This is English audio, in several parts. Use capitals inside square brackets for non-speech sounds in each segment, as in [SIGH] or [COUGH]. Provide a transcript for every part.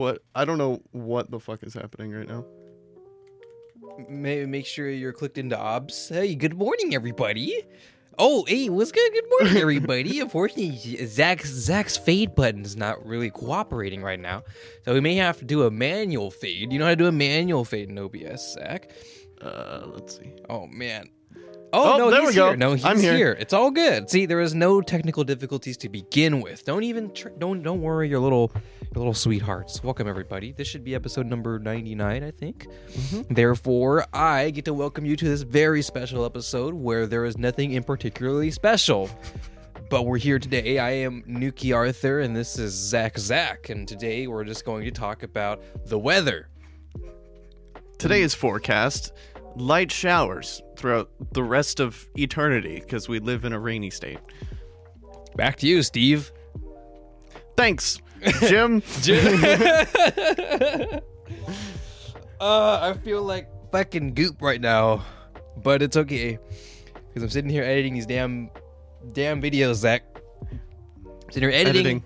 What? I don't know what the fuck is happening right now. Maybe make sure you're clicked into OBS. Hey, good morning, everybody. Oh, hey, what's good? Good morning, [LAUGHS] everybody. Unfortunately, Zach's Zach's fade button is not really cooperating right now, so we may have to do a manual fade. You know how to do a manual fade in OBS, Zach? Uh, let's see. Oh man. Oh, Oh, no, there we go. here. No, he's I'm here. It's all good. See, there is no technical difficulties to begin with. Don't even tr- don't don't worry, your little your little sweethearts. Welcome everybody. This should be episode number 99, I think. Mm-hmm. Therefore, I get to welcome you to this very special episode where there is nothing in particularly special. But we're here today. I am Nuki Arthur and this is Zach Zach and today we're just going to talk about the weather. Today's forecast: light showers throughout the rest of eternity because we live in a rainy state. Back to you, Steve. Thanks, [LAUGHS] Jim. [LAUGHS] [LAUGHS] Uh, I feel like fucking goop right now, but it's okay because I'm sitting here editing these damn, damn videos, Zach. Sitting here editing, Editing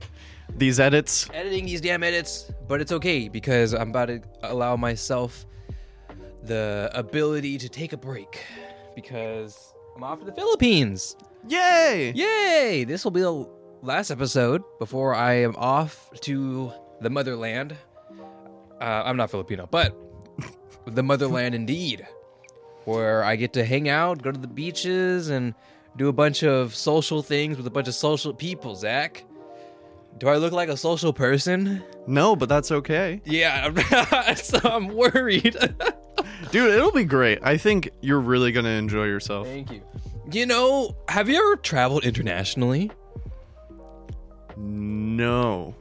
these edits. editing these damn edits, but it's okay because I'm about to allow myself the ability to take a break because I'm off to the Philippines. Yay! Yay! This will be the last episode before I am off to the motherland. Uh, I'm not Filipino, but the motherland indeed, where I get to hang out, go to the beaches, and do a bunch of social things with a bunch of social people. Zach, do I look like a social person? No, but that's okay, Yeah, [LAUGHS] so I'm worried. [LAUGHS] dude. It'll be great. I think you're really gonna enjoy yourself. Thank you. You know, have you ever traveled internationally? No.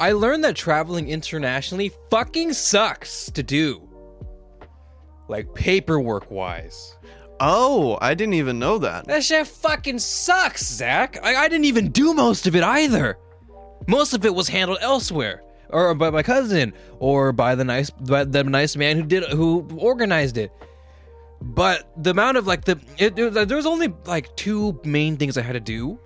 I learned that traveling internationally fucking sucks to do. Like paperwork wise. Oh, I didn't even know that. That shit fucking sucks, Zach. I, I didn't even do most of it either. Most of it was handled elsewhere. Or by my cousin, or by the nice by the nice man who did who organized it. But the amount of like the it, it, there was only like two main things I had to do,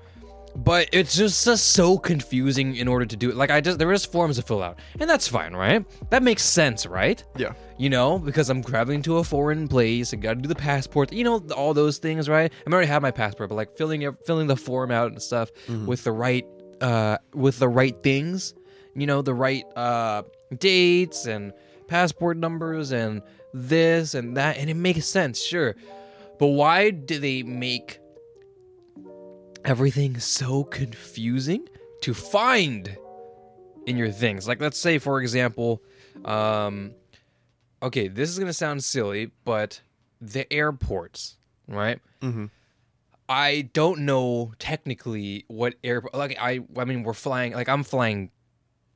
but it's just, just so confusing in order to do it. Like I just there is forms to fill out, and that's fine, right? That makes sense, right? Yeah. You know, because I'm traveling to a foreign place, I got to do the passport. You know, all those things, right? I already have my passport, but like filling filling the form out and stuff with the right uh with the right things. You know, the right uh dates and passport numbers and this and that, and it makes sense, sure. But why do they make everything so confusing to find in your things? Like, let's say, for example, um, okay, this is gonna sound silly, but the airports, right? Mm-hmm. I don't know technically what airport. Like, I, I mean, we're flying. Like, I'm flying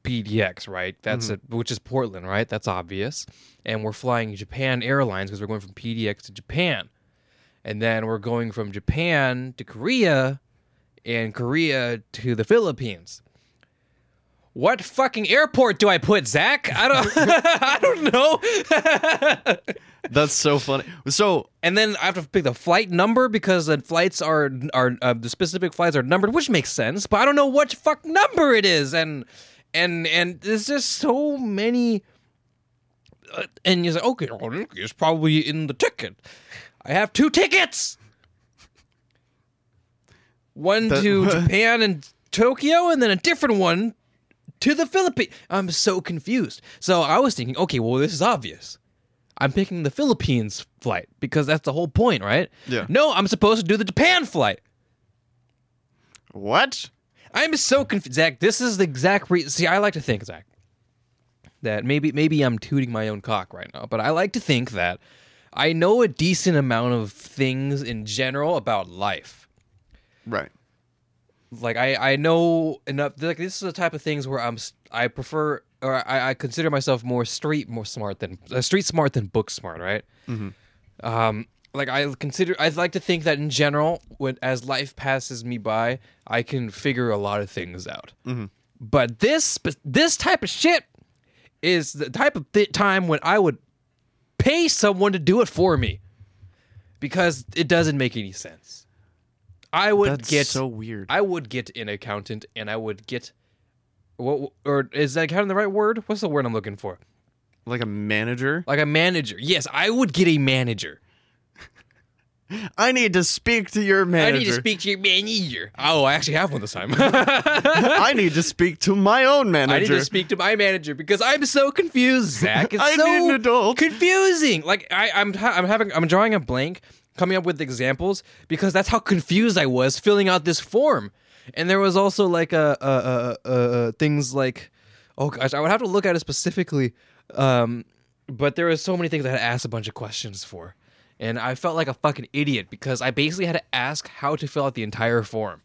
PDX, right? That's it, which is Portland, right? That's obvious. And we're flying Japan Airlines because we're going from PDX to Japan, and then we're going from Japan to Korea, and Korea to the Philippines. What fucking airport do I put, Zach? I don't, [LAUGHS] I don't know. [LAUGHS] That's so funny. So and then I have to pick the flight number because the flights are are uh, the specific flights are numbered, which makes sense. But I don't know what fuck number it is, and and and there's just so many. Uh, and you're like, okay, well, it's probably in the ticket. I have two tickets. One That- to [LAUGHS] Japan and Tokyo, and then a different one to the Philippines. I'm so confused. So I was thinking, okay, well, this is obvious. I'm picking the Philippines flight because that's the whole point, right? Yeah. No, I'm supposed to do the Japan flight. what? I'm so confused. Zach, this is the exact reason. See, I like to think, Zach, that maybe maybe I'm tooting my own cock right now, but I like to think that I know a decent amount of things in general about life. Right. Like I I know enough. Like this is the type of things where I'm I prefer or I, I consider myself more street more smart than uh, street smart than book smart, right? Um, like I consider, I'd like to think that in general, when as life passes me by, I can figure a lot of things out. Mm-hmm. But this this type of shit is the type of th- time when I would pay someone to do it for me because it doesn't make any sense. I would That's get so weird. I would get an accountant and I would get what or is that of the right word? What's the word I'm looking for? Like a manager? Like a manager. Yes, I would get a manager. I need to speak to your manager. I need to speak to your manager. Oh, I actually have one this time. [LAUGHS] I need to speak to my own manager. I need to speak to my manager because I'm so confused, Zach. It's [LAUGHS] I so need an adult. confusing. Like I, I'm, ha- I'm having, I'm drawing a blank, coming up with examples because that's how confused I was filling out this form. And there was also like a, uh, uh, uh, uh, things like, oh gosh, I would have to look at it specifically. Um, but there was so many things I had to ask a bunch of questions for, and I felt like a fucking idiot because I basically had to ask how to fill out the entire form.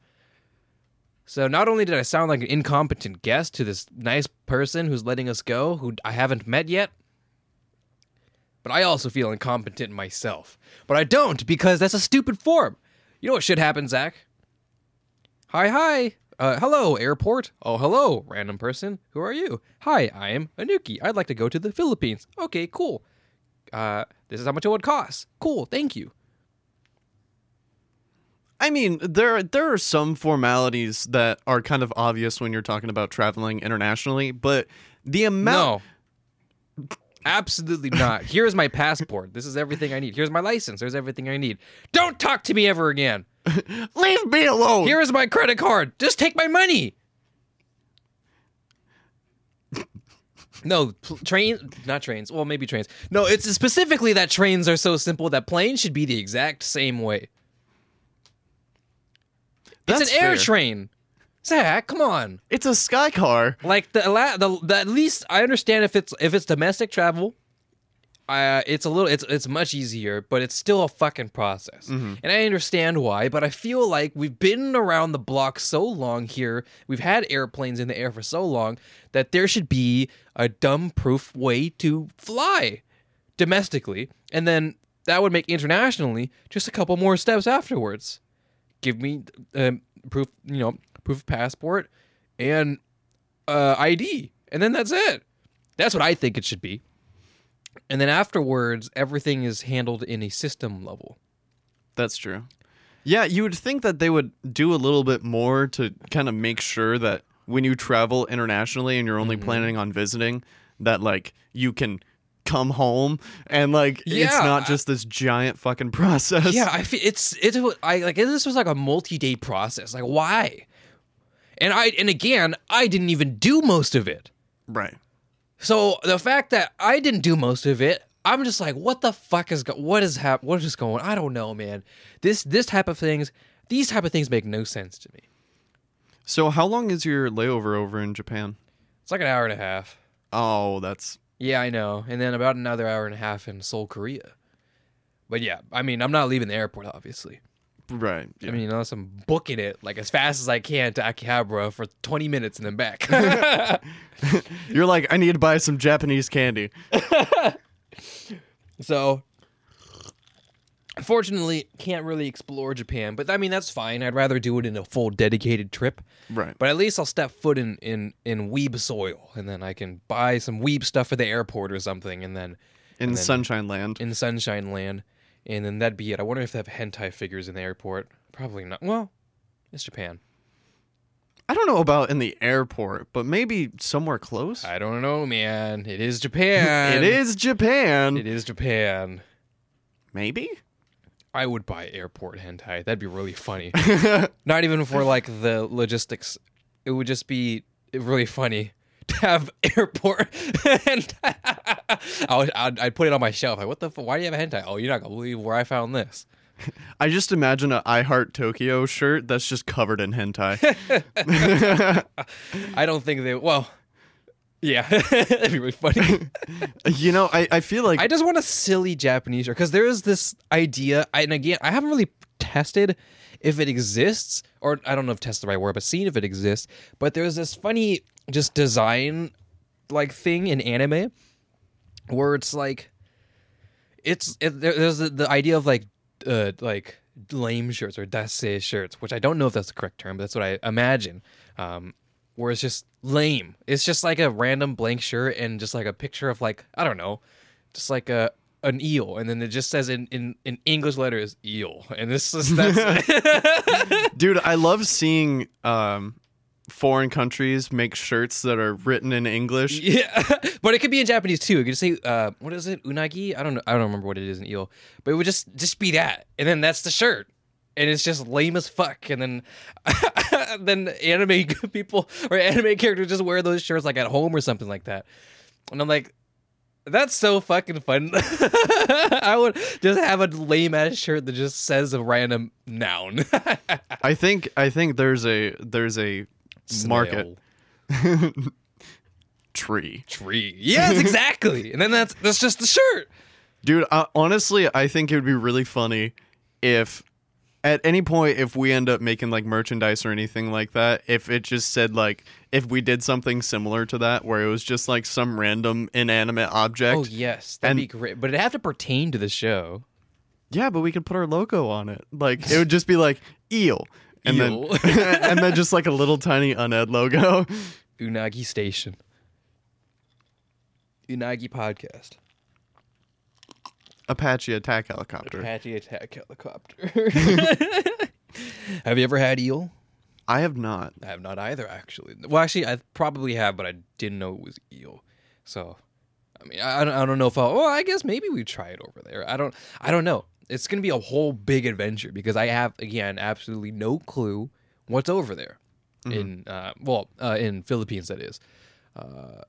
So not only did I sound like an incompetent guest to this nice person who's letting us go, who I haven't met yet, but I also feel incompetent myself. But I don't because that's a stupid form. You know what should happen, Zach? Hi, hi. Uh, hello, airport. Oh, hello, random person. Who are you? Hi, I am Anuki. I'd like to go to the Philippines. Okay, cool. Uh, this is how much it would cost. Cool, thank you. I mean, there there are some formalities that are kind of obvious when you're talking about traveling internationally, but the amount No. Absolutely not. Here's my passport. This is everything I need. Here's my license. There's everything I need. Don't talk to me ever again. [LAUGHS] leave me alone. Here is my credit card. Just take my money. No, pl- train, not trains. Well, maybe trains. No, it's specifically that trains are so simple that planes should be the exact same way. That's it's an air fair. train. Zach, come on. It's a sky car. Like the, the, the at least I understand if it's if it's domestic travel, uh, it's a little it's it's much easier, but it's still a fucking process. And I understand why, but I feel like we've been around the block so long here, we've had airplanes in the air for so long that there should be a dumb proof way to fly domestically, and then that would make internationally just a couple more steps afterwards. Give me um, proof, you know, proof of passport and uh, ID, and then that's it. That's what I think it should be. And then afterwards, everything is handled in a system level. That's true. Yeah, you would think that they would do a little bit more to kind of make sure that when you travel internationally and you're only Mm-hmm. planning on visiting, that like you can come home and like it's not just this giant fucking [LAUGHS] process. Yeah, I feel it's it's I like this was like a multi-day process. Like why? And I and again, I didn't even do most of it. Right. So the fact that I didn't do most of it, I'm just like, what the fuck is go- what is hap- what is going? On? I don't know, man. This this type of things, these type of things make no sense to me. So how long is your layover over in Japan? It's like an hour and a half. Oh, that's Yeah, I know. And then about another hour and a half in Seoul, Korea. But yeah, I mean, I'm not leaving the airport, obviously. Right. I mean, unless I'm booking it like as fast as I can to Akihabara for 20 minutes and then back. [LAUGHS] [LAUGHS] You're like, I need to buy some Japanese candy. [LAUGHS] so, unfortunately, can't really explore Japan. But I mean, that's fine. I'd rather do it in a full dedicated trip. Right. But at least I'll step foot in in in weeb soil, and then I can buy some weeb stuff for the airport or something, and then in and then- Sunshine Land. in Sunshine Land, and then that'd be it. I wonder if they have hentai figures in the airport. Probably not. Well, it's Japan. I don't know about in the airport, but maybe somewhere close. I don't know, man. It is Japan. [LAUGHS] it is Japan. It is Japan. Maybe? I would buy airport hentai. That'd be really funny. [LAUGHS] [LAUGHS] Not even for like the logistics. It would just be really funny to have airport hentai. [LAUGHS] I would, I'd, I'd put it on my shelf. Like, what the? F- why do you have a hentai? Oh, you're not gonna believe where I found this. [LAUGHS] I just imagine a I Heart Tokyo shirt that's just covered in hentai. [LAUGHS] I don't think they. Well, yeah, that'd be really funny. you know, I, I feel like I just want a silly Japanese shirt because there is this idea, and again, I haven't really tested if it exists, or I don't know if test the right word, but seen if it exists. But there's this funny just design like thing in anime where it's like it's it, there's the, idea of like uh like lame shirts or dasai shirts, which I don't know if that's the correct term, but that's what I imagine. Um, where it's just lame. It's just like a random blank shirt and just like a picture of like I don't know, just like a an eel, and then it just says in in, in English letters eel, and this is that's [LAUGHS] dude, I love seeing um foreign countries make shirts that are written in English. [LAUGHS] Yeah, [LAUGHS] but it could be in Japanese too. You could say, uh, what is it, unagi? I don't know. I don't remember what it is in eel, but it would just just be that, and then that's the shirt, and it's just lame as fuck. And then [LAUGHS] then anime people or anime characters just wear those shirts like at home or something like that, and I'm like. That's so fucking fun. I would just have a lame ass shirt that just says a random noun. I think I think there's a there's a market Snail. tree. tree. Yes, [LAUGHS] exactly. and then that's that's just the shirt. Dude, uh, honestly, I think it would be really funny if at any point if we end up making like merchandise or anything like that, if it just said like if we did something similar to that where it was just like some random inanimate object. Oh yes, that'd And- be great. But it'd have to pertain to the show. Yeah, but we could put our logo on it. Like it would just be like eel. And Eel. then [LAUGHS] and then just like a little tiny uned logo. Unagi Station. Unagi Podcast. Apache attack helicopter. Apache attack helicopter. [LAUGHS] have you ever had eel? I have not. I have not either, actually. Well, actually, I probably have, but I didn't know it was eel. So, I mean, I, I don't, know if I'll. Well, I guess maybe we try it over there. I don't. I don't know. It's gonna be a whole big adventure because I have again absolutely no clue what's over there in uh, well uh, in Philippines that is. Uh,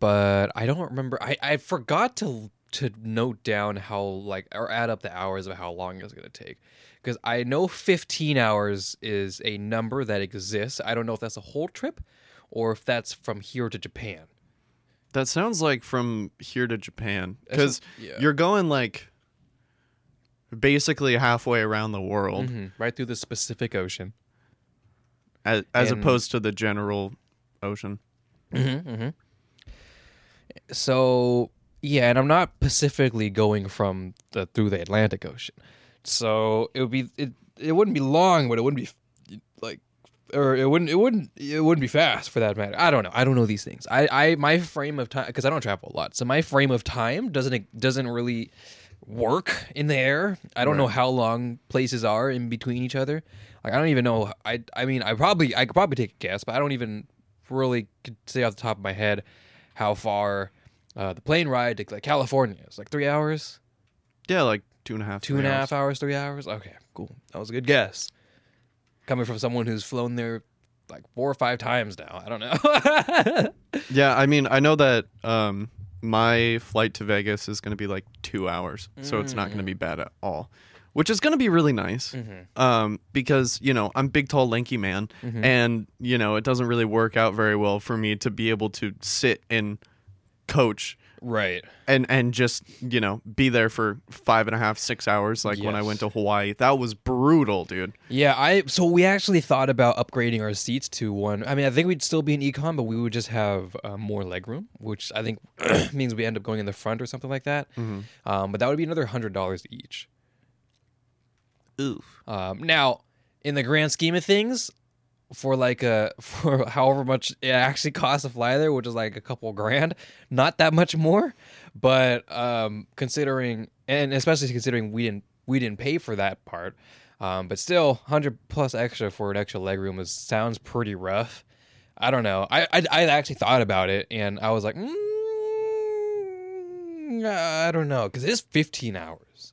but I don't remember. I, I forgot to to note down how like or add up the hours of how long it's gonna take because I know 15 hours is a number that exists. I don't know if that's a whole trip or if that's from here to Japan. That sounds like from here to Japan because yeah. you're going like basically halfway around the world Mhm, Right through the Pacific Ocean. as, as And- opposed to the general ocean. Mm-hmm, So yeah, and I'm not specifically going from the through the Atlantic Ocean. So it would be it it wouldn't be long, but it wouldn't be like or it wouldn't it wouldn't it wouldn't be fast for that matter. I don't know. I don't know these things. I I my frame of time because I don't travel a lot, so my frame of time doesn't doesn't really work in the air. I don't know how long places are in between each other. Like I don't even know. I I mean I probably I could probably take a guess, but I don't even really could say off the top of my head how far uh, the plane ride to like California is. Like three hours, Yeah, like two and a half, two and a hours. hours, three hours. Okay, cool. That was a good guess. Coming from someone who's flown there like four or five times now. I don't know. [LAUGHS] Yeah, I mean, I know that um, my flight to Vegas is going to be like two hours, so it's not mm, going to be bad at all, which is going to be really nice. Mm-hmm. Um, because you know I'm big, tall, lanky man, mm-hmm. and you know it doesn't really work out very well for me to be able to sit and coach right. and and just you know be there for five and a half, six hours, like when I went to Hawaii. That was brutal, dude. Yeah, I so we actually thought about upgrading our seats to one. I mean, I think we'd still be in econ, but we would just have uh, more legroom, which I think [CLEARS THROAT] means we end up going in the front or something like that. Um, but that would be another hundred dollars each. Oof. Um, now, in the grand scheme of things, for like a [LAUGHS] for however much it actually costs to fly there, which is like a couple grand, not that much more, but um, considering and especially considering we didn't we didn't pay for that part, um, but still, hundred plus extra for an extra legroom is sounds pretty rough. I don't know. I I, I actually thought about it, and I was like, mm, I don't know, because it is fifteen hours.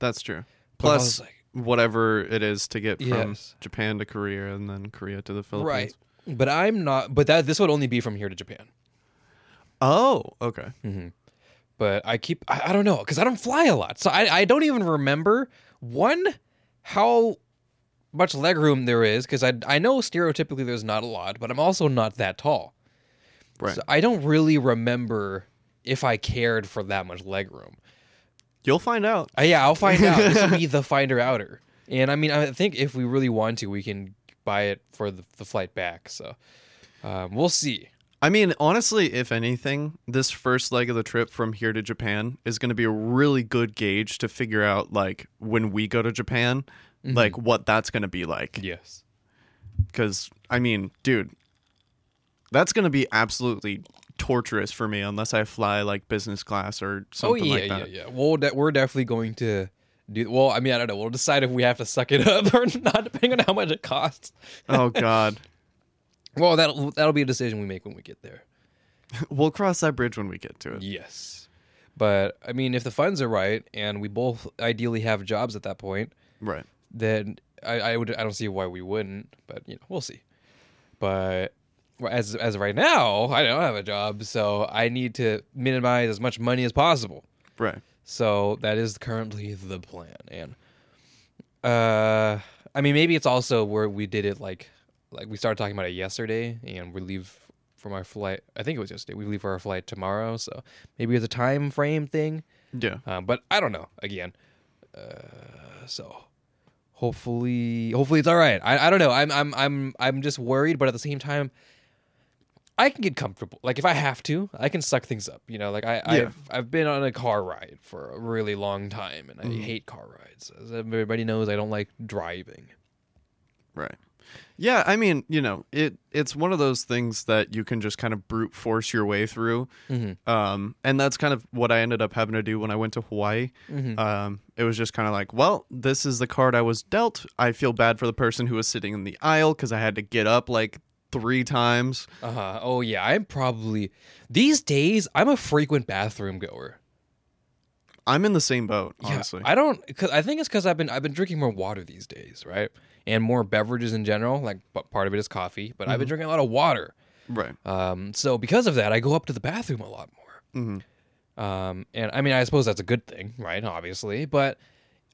That's true. Plus like- whatever it is to get from Yes. Japan to Korea and then Korea to the Philippines. Right. But I'm not. But that this would only be from here to Japan. Oh, okay. Mm-hmm. But I keep. I, I don't know because I don't fly a lot, so I I don't even remember one how much legroom there is because I I know stereotypically there's not a lot, but I'm also not that tall. Right. So I don't really remember if I cared for that much legroom. You'll find out. Uh, yeah, I'll find out. this will be [LAUGHS] the finder outer. And I mean, I think if we really want to, we can buy it for the, the flight back. So um, we'll see. I mean, honestly, if anything, this first leg of the trip from here to Japan is going to be a really good gauge to figure out, like, when we go to Japan, like, what that's going to be like. Yes. Because, I mean, dude, that's going to be absolutely torturous for me unless I fly, like, business class or oh, something oh yeah, like that. yeah, yeah. Well, de- we're definitely going to do. Well, I mean, I don't know. We'll decide if we have to suck it [LAUGHS] up or not, depending on how much it costs. Oh, God. [LAUGHS] Well, that'll that'll be a decision we make when we get there. [LAUGHS] We'll cross that bridge when we get to it. Yes. But I mean, if the funds are right and we both ideally have jobs at that point, Right. then I, I would I don't see why we wouldn't. But you know, we'll see. But as as of right now, I don't have a job, so I need to minimize as much money as possible. Right. So that is currently the plan. And uh I mean maybe it's also where we did it like like we started talking about it yesterday and we leave from our flight I think it was yesterday. We leave for our flight tomorrow, so maybe it's a time frame thing. Yeah. Um, but I don't know. Again. Uh so hopefully hopefully it's all right. I, I don't know. I'm I'm I'm I'm just worried, but at the same time I can get comfortable. Like if I have to, I can suck things up. You know, like I, Yeah. I've I've been on a car ride for a really long time, and I Mm-hmm. hate car rides. As everybody knows, I don't like driving. Right. Yeah, I mean, you know, it it's one of those things that you can just kind of brute force your way through. Mm-hmm. Um, and that's kind of what I ended up having to do when I went to Hawaii. Mm-hmm. Um, it was just kind of like, well, this is the card I was dealt. I feel bad for the person who was sitting in the aisle because I had to get up like three times. Uh huh. Oh yeah, I'm probably these days. I'm a frequent bathroom goer. I'm in the same boat, Yeah. I don't. Cause I think it's because I've been I've been drinking more water these days, right? And more beverages in general. Like, but part of it is coffee, but Mm-hmm. I've been drinking a lot of water. right. Um, so because of that, I go up to the bathroom a lot more. hmm Um, and I mean, I suppose that's a good thing, right? Obviously, but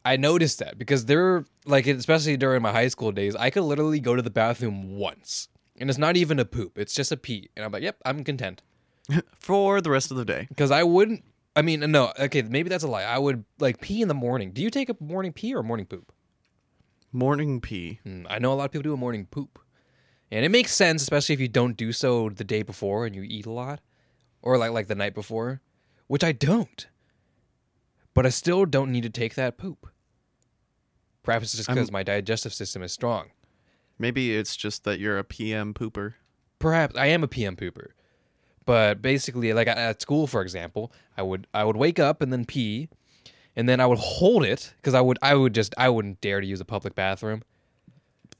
I noticed that because they're like, especially during my high school days, I could literally go to the bathroom once, and it's not even a poop; it's just a pee, and I'm like, yep, I'm content [LAUGHS] For the rest of the day. because I wouldn't. I mean, no, okay, maybe that's a lie. I would like pee in the morning. Do you take a morning pee or a morning poop? Morning pee. Hmm, I know a lot of people do a morning poop, and it makes sense, especially if you don't do so the day before and you eat a lot, or like like the night before, which I don't. But I still don't need to take that poop. Perhaps it's just because my digestive system is strong. Maybe it's just that you're a PM pooper. Perhaps I am a PM pooper, but basically, like at- school, for example, I would I would wake up and then pee, and then I would hold it because I would I would just I wouldn't dare to use a public bathroom.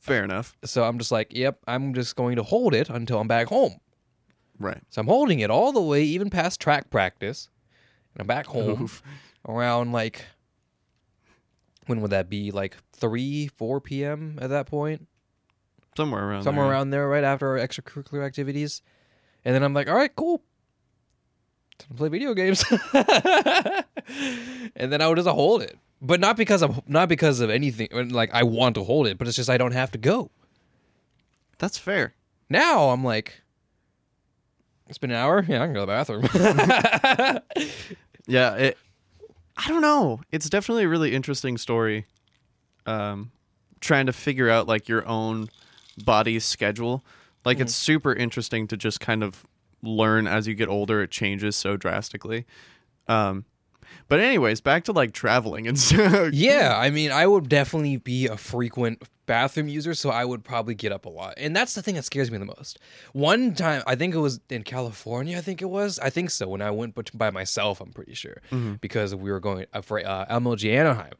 Fair enough. So I'm just like, yep, I'm just going to hold it until I'm back home. Right. So I'm holding it all the way, even past track practice. And I'm back home Oof. around like, when would that be? Like 3, 4 p.m. at that point? Somewhere around Somewhere there. around there, right after our extracurricular activities. And then I'm like, all right, cool. Time to play video games. [LAUGHS] and then I would just hold it. But not because I'm not because of anything like I want to hold it, but it's just I don't have to go. That's fair. Now I'm like, it's been an hour. Yeah, I can go to the bathroom. [LAUGHS] Yeah, it I don't know. It's definitely a really interesting story. Um trying to figure out like your own body's schedule. Like it's super interesting to just kind of learn as you get older it changes so drastically. Um but anyways, back to like traveling and [LAUGHS] stuff. yeah, I mean, I would definitely be a frequent bathroom user, so I would probably get up a lot. And that's the thing that scares me the most. One time, I think it was in California, I think it was. I think so, when I went but by myself, I'm pretty sure, because we were going uh, for uh, MLG Anaheim.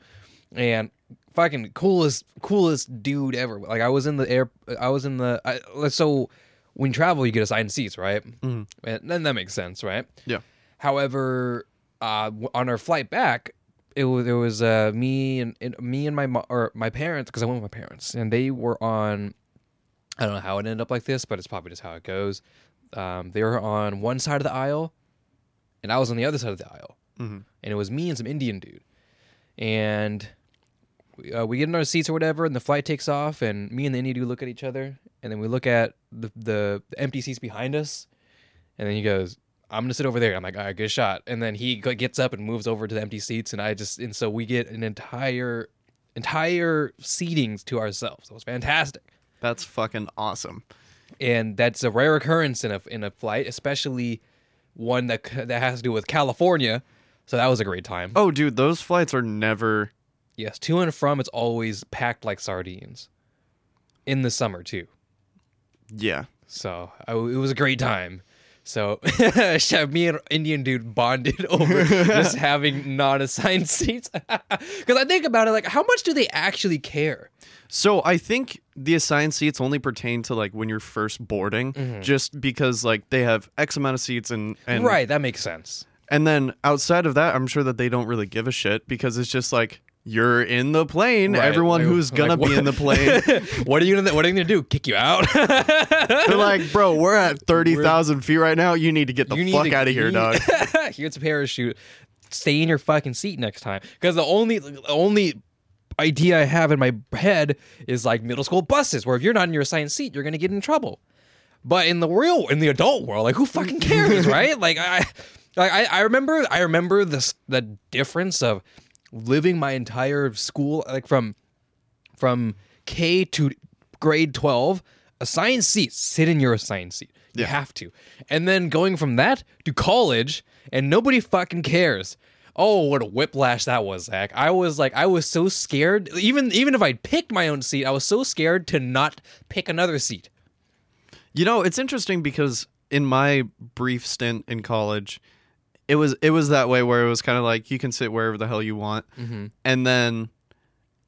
And fucking coolest, coolest dude ever. Like, I was in the air, I was in the, I, so when you travel, you get assigned seats, right? And then that makes sense, right? Yeah. However, uh, on our flight back, it was there was uh, me and, and me and my mo- or my parents because I went with my parents and they were on. I don't know how it ended up like this, but it's probably just how it goes. Um, they were on one side of the aisle, and I was on the other side of the aisle, Mhm. and it was me and some Indian dude, and uh, we get in our seats or whatever, and the flight takes off, and me and the Indian dude look at each other, and then we look at the the, empty seats behind us, and then he goes, I'm gonna sit over there. I'm like, all right, good shot. And then he gets up and moves over to the empty seats, and I just and so we get an entire entire seatings to ourselves. It was fantastic, That's fucking awesome. and that's a rare occurrence in a in a flight, especially one that that has to do with California. So that was a great time. Oh dude, those flights are never Yes, to and from, it's always packed like sardines. In the summer too. yeah. So I, it was a great time. So [LAUGHS] me and Indian dude bonded [LAUGHS] over just [LAUGHS] having non-assigned seats. Because I think about it, like, how much do they actually care? So I think the assigned seats only pertain to like when you're first boarding, Mm-hmm. just because like they have X amount of seats and and right, that makes sense. and then outside of that, I'm sure that they don't really give a shit because it's just like you're in the plane. Right, Everyone like- who's gonna like be in the [LAUGHS] plane, [LAUGHS] what are you gonna What are you gonna do? Kick you out? [LAUGHS] they're like, bro, we're at thirty thousand feet right now. You need to get the fuck to- out of here, you- dog. Here's a parachute. Stay in your fucking seat next time. Because the only the only idea I have in my head is like middle school buses, where if you're not in your assigned seat, you're gonna get in trouble. But in the real, in the adult world, like who fucking cares, right? Like I, like I, I remember, I remember this the difference of living my entire school, like from from K to grade 12, assigned seats, sit in your assigned seat. You Yeah. have to. And then going from that to college, and nobody fucking cares. Oh, what a whiplash that was, Zach. I was like, I was so scared. Even even if I picked my own seat, I was so scared to not pick another seat. You know, it's interesting because in my brief stint in college, it was it was that way where it was kind of like you can sit wherever the hell you want, Mm-hmm. and then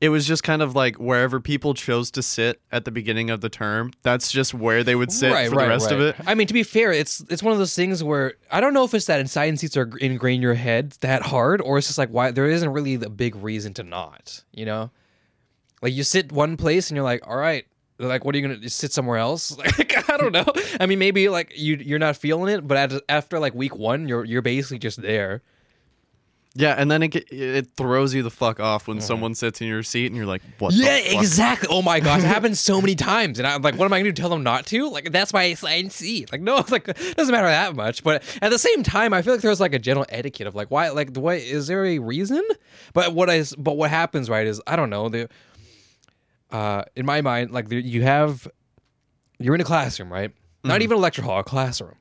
it was just kind of like wherever people chose to sit at the beginning of the term. That's just where they would sit for the rest of it. I mean, to be fair, it's it's one of those things where I don't know if it's that assigned seats are ingrained in your head that hard, or it's just like why there isn't really a big reason to not. You know, like you sit one place and you're like, all right, like what are you gonna sit somewhere else? [LAUGHS] Like I don't know. I mean, maybe like you you're not feeling it, but at, after like week one, you're you're basically just there. Yeah, and then it it throws you the fuck off when someone sits in your seat and you're like, what? Mm-hmm. Yeah, exactly. Oh my gosh, it [LAUGHS] happens so many times, and I'm like, what am I going to tell them not to? Like, that's my assigned seat. Like, no, it's [LAUGHS] like it doesn't matter that much. But at the same time, I feel like there's like a general etiquette of like, why, like, what is there a reason? But what is, but what happens, right? Is I don't know. The, uh, in my mind, like there, you have, you're in a classroom, right? Not mm-hmm. even a lecture hall, a classroom.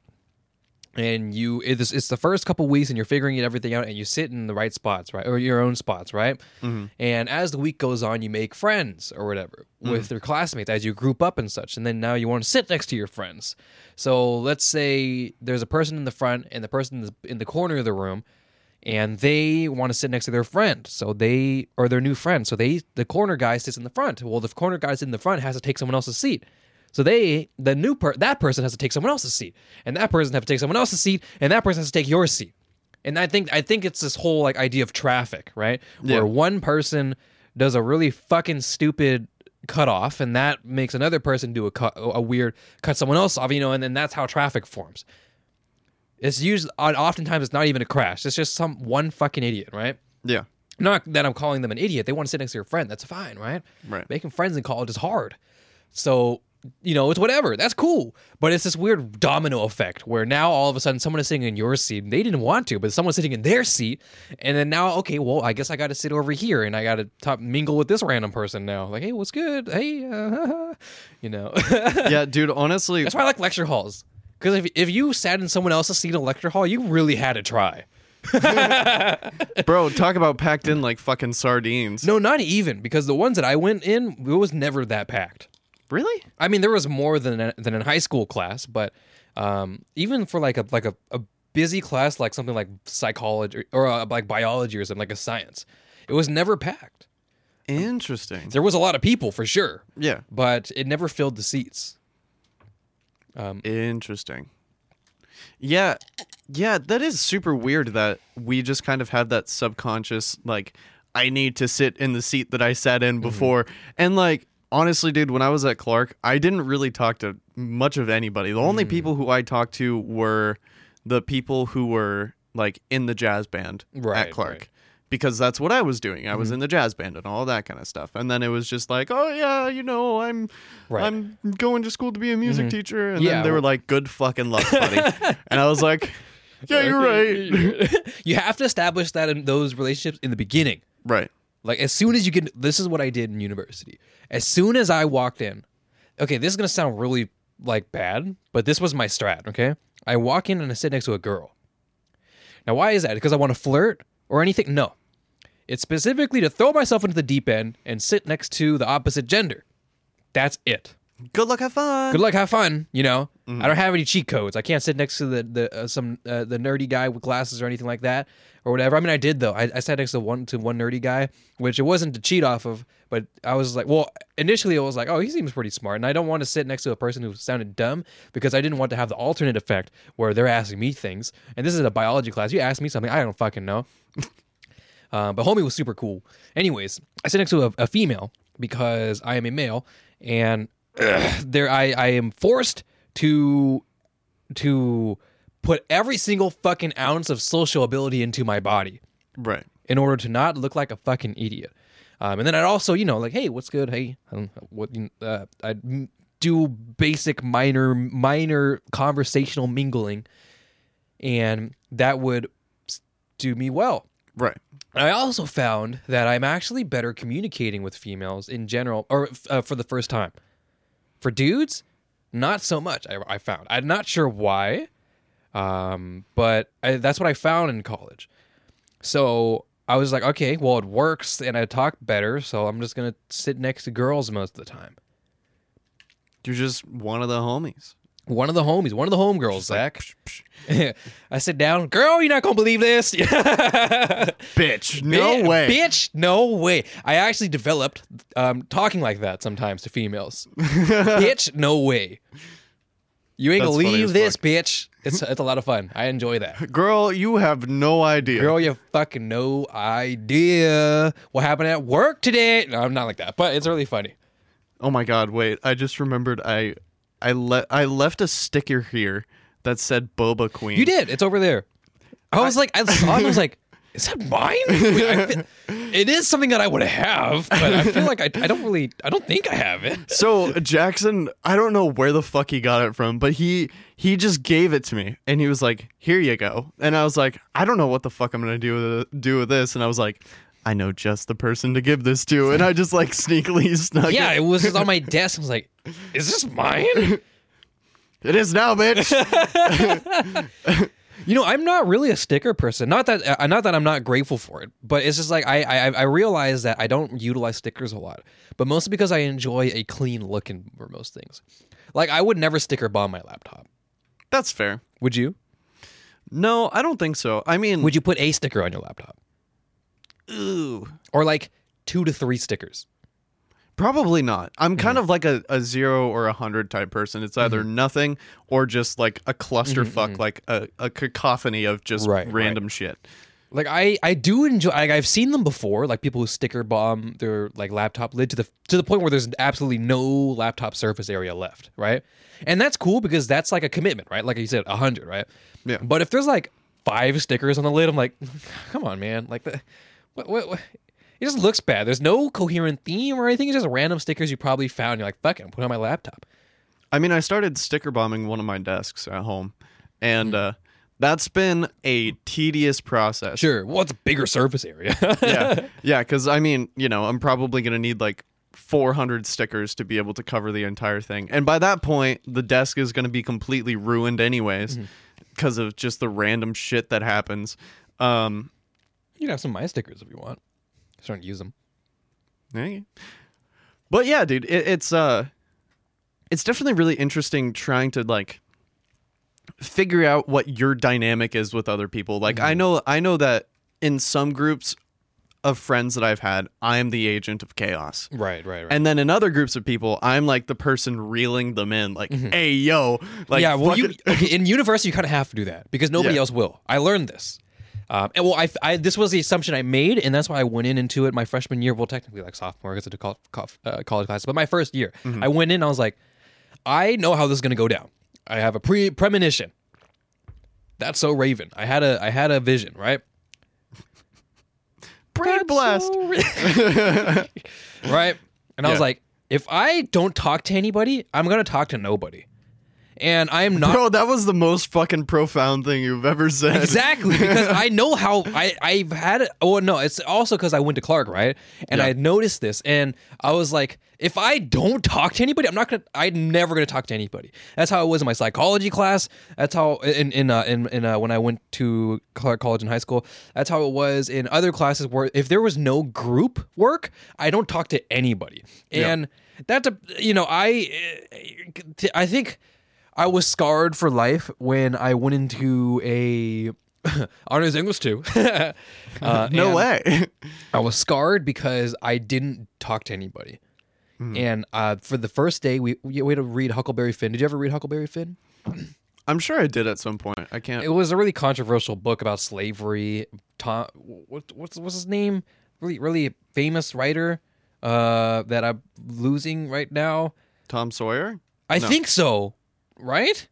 And you it's, it's the first couple weeks and you're figuring everything out and you sit in the right spots right? Or your own spots right? Mm-hmm. And as the week goes on you make friends or whatever mm-hmm. with your classmates as you group up and such. And then now you want to sit next to your friends. So let's say there's a person in the front and the person in the corner of the room and they want to sit next to their friend so they or their new friend so they the corner guy sits in the front well the corner guy's in the front has to take someone else's seat so they, the new per, that person has to take someone else's seat, and that person has to take someone else's seat, and that person has to take your seat. And I think I think it's this whole like idea of traffic, right? Yeah. Where one person does a really fucking stupid cut off, and that makes another person do a cut, a weird cut someone else off, you know, and then that's how traffic forms. It's usually, oftentimes, it's not even a crash. It's just some one fucking idiot, right? Yeah, Not that I'm calling them an idiot. They want to sit next to your friend. That's fine, right? Right. Making friends in college is hard. So, you know, it's whatever. That's cool. But it's this weird domino effect where now all of a sudden someone is sitting in your seat. They didn't want to, but someone's sitting in their seat. And then now, okay, well, I guess I got to sit over here and I got to top, mingle with this random person now. Like, hey, what's good? Hey, uh, [LAUGHS] you know. [LAUGHS] yeah, dude. Honestly, That's why I like lecture halls. Because if, if you sat in someone else's seat in a lecture hall, you really had to try. [LAUGHS] bro, talk about packed in like fucking sardines. No, not even because the ones that I went in, it was never that packed. really? I mean, there was more than than in high school class, but um, even for like a like a, a busy class like something like psychology or, or uh, like biology or something like a science, it was never packed. Interesting. There was a lot of people for sure, Yeah, but it never filled the seats. Um, interesting. Yeah, yeah. That is super weird that we just kind of have that subconscious like I need to sit in the seat that I sat in mm-hmm. before, and like. Honestly, dude, when I was at Clark, I didn't really talk to much of anybody. The only mm. people who I talked to were the people who were like in the jazz band Right, at Clark. right. Mm-hmm. Because that's what I was doing. I was in the jazz band and all that kind of stuff. And then it was just like, oh yeah, you know, I'm Right. I'm going to school to be a music teacher. And Yeah, then they were like, good fucking luck, buddy. [LAUGHS] and I was like, yeah, you're right. [LAUGHS] you have to establish that in those relationships in the beginning. right. Like as soon as you get this is what I did in university. As soon as I walked in, okay, this is gonna sound really like bad, but this was my strat, okay? I walk in and I sit next to a girl. Now why is that? Because I want to flirt or anything? No. It's specifically to throw myself into the deep end and sit next to the opposite gender. That's it. Good luck, have fun. good luck, have fun. You know, Mm-hmm. I don't have any cheat codes. I can't sit next to the the uh, some uh, the nerdy guy with glasses or anything like that or whatever. I mean, I did though. I, I sat next to one to one nerdy guy, which it wasn't to cheat off of, but I was like, well, initially I was like, oh, he seems pretty smart, and I don't want to sit next to a person who sounded dumb because I didn't want to have the alternate effect where they're asking me things. And this is a biology class. You ask me something, I don't fucking know. [LAUGHS] Uh, but homie was super cool. Anyways, I sit next to a, a female because I am a male, and ugh, [CLEARS THROAT] there I, I am forced to to put every single fucking ounce of social ability into my body Right. in order to not look like a fucking idiot. Um, and then I'd also, you know, like, hey, what's good? Hey, what? Uh, I'd do basic minor minor conversational mingling, and that would do me well. Right. I also found that I'm actually better communicating with females in general, or uh, for the first time. For dudes, not so much. I, I found. I'm not sure why, um, but I, that's what I found in college. So I was like, okay, well, it works, and I talk better, so I'm just gonna sit next to girls most of the time. You're just one of the homies. One of the homies, one of the homegirls, Zach. [LAUGHS] I sit down, girl, you're not gonna believe this. [LAUGHS] Bitch. No Bi- way. Bitch, no way. I actually developed um, talking like that sometimes to females. [LAUGHS] bitch, no way. You ain't gonna That's leave this, fuck. bitch. It's it's a lot of fun. I enjoy that. Girl, you have no idea. Girl, you fucking no idea what happened at work today. No, I'm not like that, but it's really funny. Oh my god, wait. I just remembered I I let I left a sticker here that said Boba Queen. You did. It's over there. I was like, I saw it. and I was like, [LAUGHS] is that mine? Wait, I feel- [LAUGHS] it is something that I would have, but I feel like I, I don't really, I don't think I have it. So Jackson, I don't know where the fuck he got it from, but he he just gave it to me and he was like, "Here you go." And I was like, "I don't know what the fuck I'm going to do with it, do with this." And I was like, "I know just the person to give this to." And I just like [LAUGHS] sneakily snuck Yeah, it. it was just on my [LAUGHS] desk. I was like, is this mine? It is now, bitch. [LAUGHS] You know, I'm not really a sticker person. Not that, uh, not that I'm not grateful for it, but it's just like I, I, I realize that I don't utilize stickers a lot, but mostly because I enjoy a clean look in for most things. Like I would never sticker bomb my laptop. That's fair. Would you? No, I don't think so. I mean, Would you put a sticker on your laptop, ooh, or like two to three stickers? Probably not. I'm kind Mm-hmm. of like a, a zero or a hundred type person. It's either nothing or just like a clusterfuck, like a, a cacophony of just Mm-hmm, right. random shit. Like I, I do enjoy. Like I've seen them before. Like people who sticker bomb their like laptop lid to the to the point where there's absolutely no laptop surface area left, right? And that's cool because that's like a commitment, right? Like you said, a hundred, right? Yeah. But if there's like five stickers on the lid, I'm like, [LAUGHS] come on, man. Like the, what, what, what? It just looks bad. There's no coherent theme or anything. It's just random stickers you probably found. You're like, fuck it, put it on my laptop. I mean, I started sticker bombing one of my desks at home, and Mm-hmm. uh, that's been a tedious process. Sure. Well, it's a bigger surface area. [LAUGHS] Yeah, yeah. Because I mean, you know, I'm probably gonna need like 400 stickers to be able to cover the entire thing, and by that point, the desk is gonna be completely ruined anyways, Mm-hmm. because of just the random shit that happens. Um, you can have some of my stickers if you want. Just don't use them. Hey. But yeah, dude, it, it's uh it's definitely really interesting trying to like figure out what your dynamic is with other people. Like I know I know that in some groups of friends that I've had, I am the agent of chaos. Right, right, right. And then in other groups of people, I'm like the person reeling them in, like, "Hey, yo!" Like, yeah, well, you okay, in [LAUGHS] university you kind of have to do that because nobody Yeah. else will. I learned this, um, and well, I, I this was the assumption I made, and that's why I went in into it my freshman year. Well, technically like sophomore because it's a col- col- uh, college class, but my first year, I went in. I was like, I know how this is going to go down. I have a pre premonition. That's so Raven. I had a I had a vision, right? [LAUGHS] brain blast. So Ra- [LAUGHS] right? And I was like, if I don't talk to anybody, I'm gonna talk to nobody. And I am not Bro, that was the most fucking profound thing you've ever said. exactly because I know [LAUGHS] how I I've had it. Oh no, it's also because I went to Clark, right? And Yeah. I noticed this, and I was like, if I don't talk to anybody, I'm not gonna. I'm never gonna talk to anybody. That's how it was in my psychology class. That's how in in uh, in, in uh, when I went to Clark College in high school. That's how it was in other classes where if there was no group work, I don't talk to anybody, Yeah. and that's a you know I I think. I was scarred for life when I went into a [LAUGHS] honors English too. [LAUGHS] uh, [LAUGHS] No way. I was scarred because I didn't talk to anybody. Hmm. And uh, for the first day, we we had to read Huckleberry Finn. Did you ever read Huckleberry Finn? [CLEARS THROAT] I'm sure I did at some point. I can't. It was a really controversial book about slavery. Tom, what, what's what's his name? Really, really famous writer uh, that I'm losing right now. Tom Sawyer? I No. think so, right?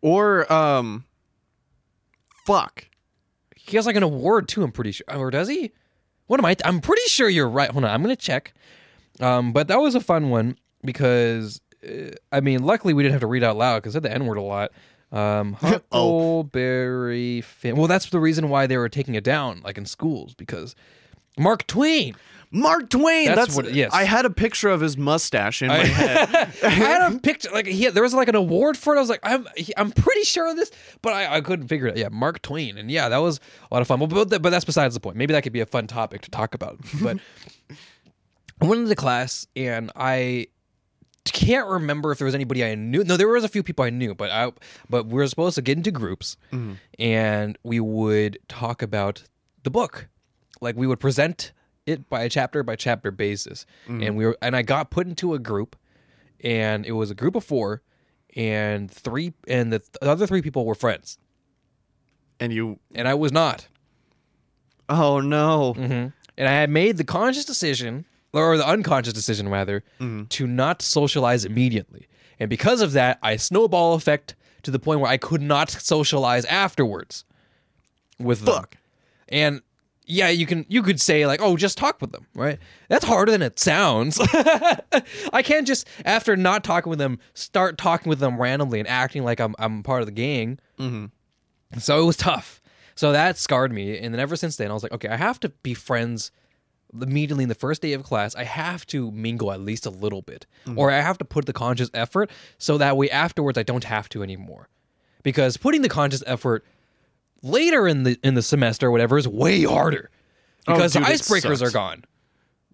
Or, um. Fuck. He has like an award too. I'm pretty sure, or does he? What am I? I'm pretty sure you're right. Hold on, I'm gonna check. Um, but that was a fun one because uh, I mean, luckily we didn't have to read out loud because I said the N word a lot. Um, [LAUGHS] Huckleberry Finn. Well, that's the reason why they were taking it down, like in schools, because Mark Twain. Mark Twain. That's That's, what- yes. I had a picture of his mustache in my [LAUGHS] head. I had a picture, like he, there was like an award for it. I was like, I'm, I'm pretty sure of this, but I, I couldn't figure it. out. Yeah, Mark Twain, and yeah, that was a lot of fun. But, but, that's besides the point. Maybe that could be a fun topic to talk about. [LAUGHS] But I went into class, and I can't remember if there was anybody I knew. No, there was a few people I knew, but I, but we were supposed to get into groups, mm-hmm. and we would talk about the book. Like we would present it by a chapter by chapter basis, and we were, and I got put into a group, and it was a group of four, and three, and the, th- the other three people were friends, and you. and I was not. Oh, no. Mm-hmm. And I had made the conscious decision, or the unconscious decision rather, to not socialize immediately. And because of that, I snowball effect to the point where I could not socialize afterwards with them. Fuck. And yeah, you can you could say like, "Oh, just talk with them," right? That's harder than it sounds. [LAUGHS] I can't just after not talking with them start talking with them randomly and acting like I'm I'm part of the gang. Mm-hmm. So it was tough. So that scarred me, and then ever since then, I was like, okay, I have to be friends immediately in the first day of class. I have to mingle at least a little bit, or I have to put the conscious effort so that way afterwards I don't have to anymore. Because putting the conscious effort later in the in the semester or whatever is way harder oh, because dude, the icebreakers are gone.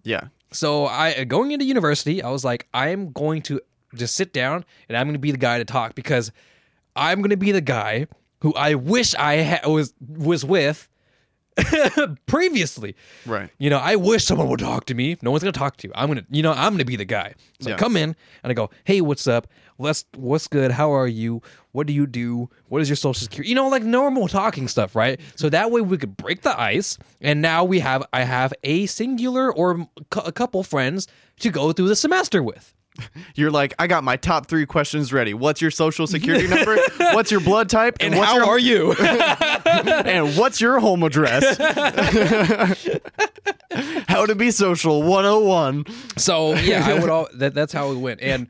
Yeah. So I going into university, I was like, I'm going to just sit down and I'm going to be the guy to talk because I'm going to be the guy who I wish I ha- was was with [LAUGHS] previously. Right. You know, I wish someone would talk to me. No one's gonna talk to you. I'm gonna, you know, I'm gonna be the guy. So I come in and I go, "Hey, what's up? Let's, what's good? How are you? What do you do? What is your social security? You know, like normal talking stuff, right? So that way we could break the ice. And now we have, I have a singular or a couple friends to go through the semester with. [LAUGHS] You're like, I got my top three questions ready. What's your social security number? [LAUGHS] What's your blood type? And what's how your, are you? [LAUGHS] and what's your home address? How to be social 101. So yeah, I would all that, that's how it went. And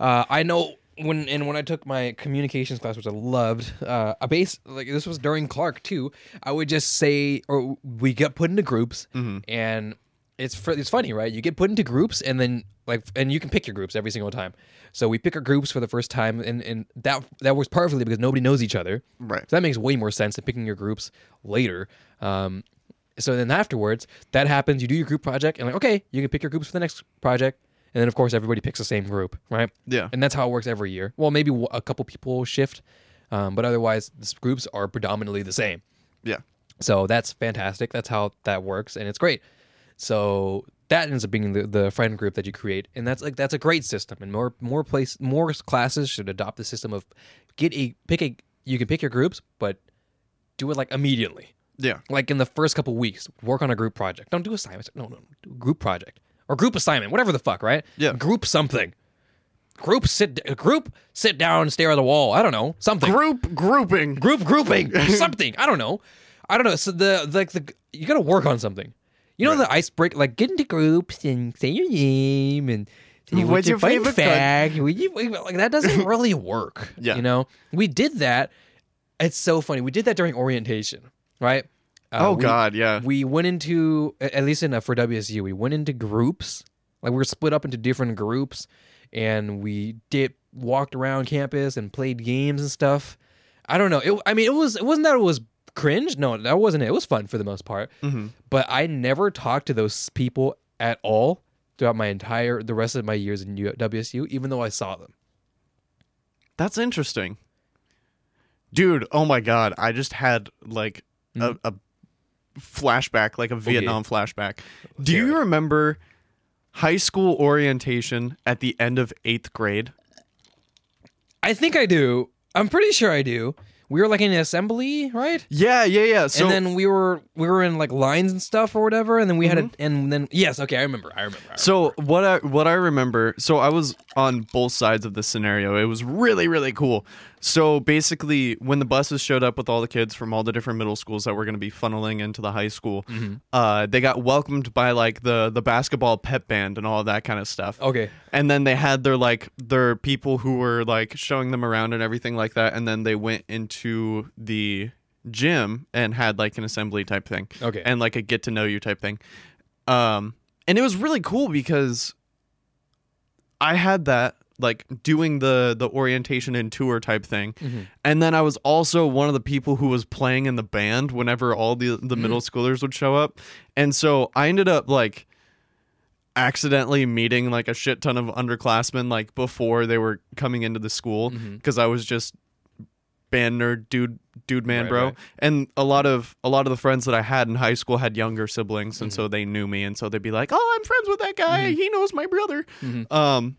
uh, I know when and when I took my communications class, which I loved, uh, a base like this was during Clark too. I would just say, or we get put into groups, and it's fr- it's funny, right? You get put into groups, and then like and you can pick your groups every single time. So we pick our groups for the first time, and and that that works perfectly because nobody knows each other. Right. So that makes way more sense than picking your groups later. Um, so then afterwards, that happens. You do your group project, and like, okay, you can pick your groups for the next project. And then, of course, everybody picks the same group, right? Yeah. And that's how it works every year. Well, maybe a couple people shift, um, but otherwise, the groups are predominantly the same. Yeah. So that's fantastic. That's how that works, and it's great. So that ends up being the, the friend group that you create, and that's like that's a great system. And more more place more classes should adopt the system of get a pick a you can pick your groups, but do it like immediately Yeah. like in the first couple weeks, work on a group project. Don't do assignments. No, no, do a group project or group assignment, whatever the fuck, right? Yeah. Group something. Group sit. Group sit down stare at the wall. I don't know something. Group grouping. Group grouping [LAUGHS] something. I don't know. I don't know. So the like the you got to work on something. You know the icebreaker, like get into groups and say your name and What's What's your your favorite favorite fag? You- like that doesn't [LAUGHS] really work. Yeah. you know, we did that. It's so funny. We did that during orientation, right? Uh, oh we- God, yeah. we went into at least in uh, for WSU, we went into groups. Like we were split up into different groups, and we did walked around campus and played games and stuff. I don't know. It, I mean, it was it wasn't that it was cringe. No, that wasn't it. It was fun for the most part. Mhm. But I never talked to those people at all throughout my entire the rest of my years in WSU, even though I saw them. That's interesting. Dude, oh my god, I just had like a, a flashback, like a Vietnam flashback. Do you remember high school orientation at the end of eighth grade? I think I do. I'm pretty sure I do. We were like in an assembly, right? Yeah, yeah, yeah. So and then we were we were in like lines and stuff or whatever, and then we had a mm-hmm. and then yes, okay, I remember, I remember. I So what I what I remember, so I was on both sides of the scenario. It was really really cool. So basically, when the buses showed up with all the kids from all the different middle schools that were going to be funneling into the high school, uh, they got welcomed by like the the basketball pep band and all of that kind of stuff. Okay. And then they had their like their people who were like showing them around and everything like that. And then they went into the gym and had like an assembly type thing Okay. and like a get to know you type thing. Um, and it was really cool because I had that like doing the the orientation and tour type thing, mm-hmm. and then I was also one of the people who was playing in the band whenever all the the mm-hmm. middle schoolers would show up, and so I ended up like accidentally meeting like a shit ton of underclassmen like before they were coming into the school mm-hmm. because I was just band nerd dude dude man Right, bro. right. and a lot of a lot of the friends that I had in high school had younger siblings and so they knew me and so they'd be like oh I'm friends with that guy. He knows my brother. Um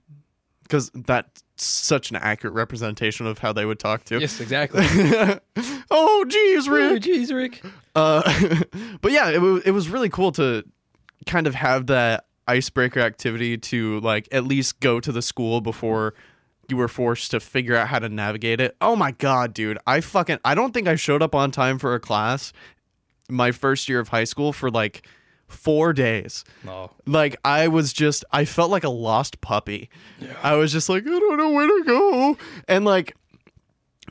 because that's such an accurate representation of how they would talk to Yes, exactly. [LAUGHS] oh geez Rick. oh, jeez, Rick. uh, [LAUGHS] but yeah, it, wa- it was really cool to kind of have that icebreaker activity to like at least go to the school before you were forced to figure out how to navigate it. Oh my god, dude. I fucking I don't think I showed up on time for a class my first year of high school for like 4 days. Oh, Like I was just I felt like a lost puppy. I was just like I don't know where to go. And like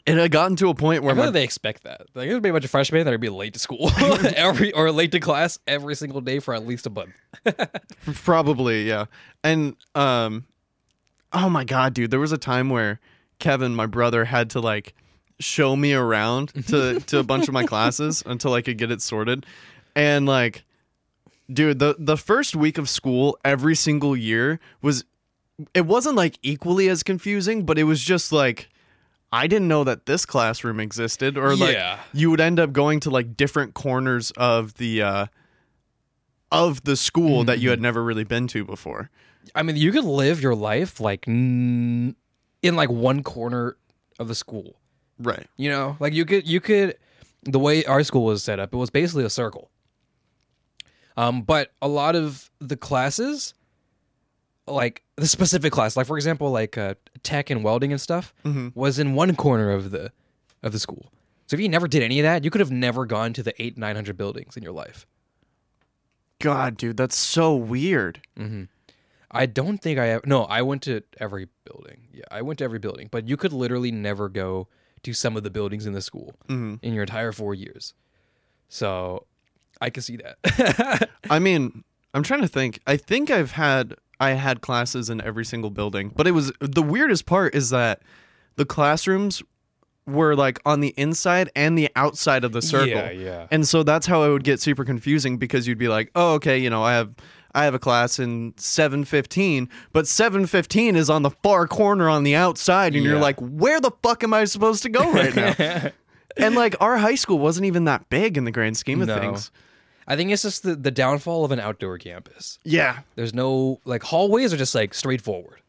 it had gotten to a point I where feel my they expect that. Like there's be a bunch of freshmen that would be late to school [LAUGHS] [LAUGHS] every or late to class every single day for at least a month. [LAUGHS] Probably, yeah. And um oh my god, dude, there was a time where Kevin, my brother, had to like show me around to to a bunch of my classes until I could get it sorted. And like dude, the the first week of school every single year was it wasn't like equally as confusing, but it was just like I didn't know that this classroom existed or like Yeah. you would end up going to like different corners of the uh of the school that you had never really been to before. I mean, you could live your life like n- in like one corner of the school. Right. You know, like you could you could the way our school was set up, it was basically a circle. Um, but a lot of the classes, like the specific class, like for example, like uh, tech and welding and stuff, was in one corner of the of the school. So if you never did any of that, you could have never gone to the eight nine hundred buildings in your life. God, dude, that's so weird. I don't think I have. No, I went to every building. Yeah, I went to every building, but you could literally never go to some of the buildings in the school in your entire four years. So I can see that. [LAUGHS] I mean, I'm trying to think. I think I've had I had classes in every single building, but it was the weirdest part is that the classrooms were like on the inside and the outside of the circle. Yeah, yeah. And so that's how it would get super confusing because you'd be like, "Oh, okay, you know, I have I have a class in 715, but 715 is on the far corner on the outside and you're Yeah. like, "Where the fuck am I supposed to go right now?" [LAUGHS] and like our high school wasn't even that big in the grand scheme of No. things. I think it's just the, the downfall of an outdoor campus. Yeah. There's no like hallways are just like straightforward.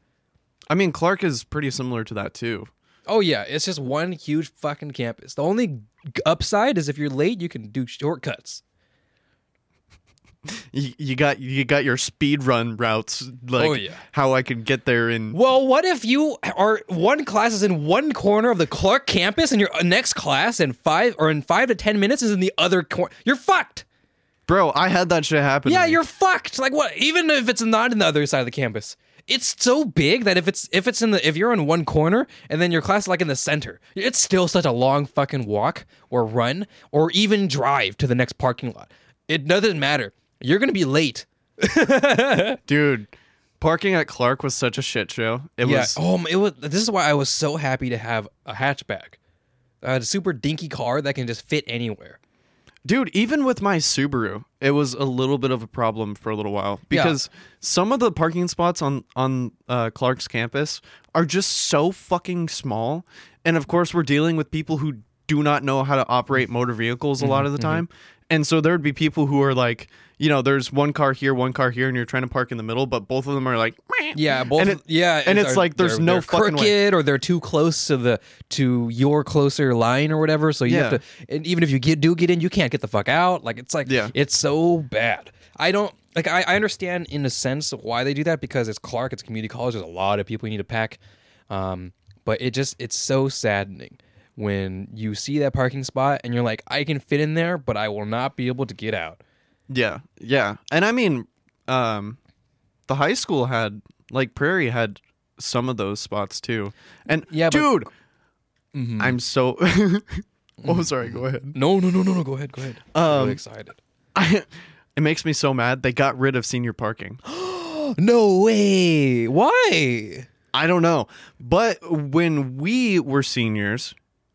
I mean, Clark is pretty similar to that too. Oh yeah, it's just one huge fucking campus. The only g- upside is if you're late, you can do shortcuts. [LAUGHS] You, you got you got your speed run routes, like Oh, yeah. how I could get there in. Well, what if you are one class is in one corner of the Clark campus, and your next class in five or in five to ten minutes is in the other corner? You're fucked. Bro, I had that shit happen. Yeah, you're fucked. Like what? Even if it's not in the other side of the campus, it's so big that if it's if it's in the if you're in one corner and then your class is like in the center, it's still such a long fucking walk or run or even drive to the next parking lot. It doesn't matter. You're gonna be late. [LAUGHS] Dude, parking at Clark was such a shit show. It yeah. was Oh, it was. This is why I was so happy to have a hatchback, a super dinky car that can just fit anywhere. Dude, even with my Subaru, it was a little bit of a problem for a little while because some of the parking spots on on uh, Clark's campus are just so fucking small, and of course we're dealing with people who do not know how to operate motor vehicles a lot of the time, and so there would be people who are like, you know, there's one car here, one car here, and you're trying to park in the middle, but both of them are like, "Meh." Yeah, both. And it- yeah, and it's are- like there's no fucking way. crooked or they're too close to the to your closer line or whatever. So you have to. And even if you get, do get in, you can't get the fuck out. Like it's like Yeah. it's so bad. I don't like. I, I understand in a sense why they do that because it's Clark, it's community college. There's a lot of people you need to pack. Um, but it just it's so saddening when you see that parking spot and you're like, I can fit in there, but I will not be able to get out. Yeah, yeah, and I mean, um, the high school had like Prairie had some of those spots too, and Yeah, but- dude, Mhm. I'm so. [LAUGHS] oh, sorry. Go ahead. No, no, no, no, no. Go ahead, go ahead. I'm Um, really excited. I, [LAUGHS] it makes me so mad. They got rid of senior parking. [GASPS] No way. Why? I don't know, but when we were seniors,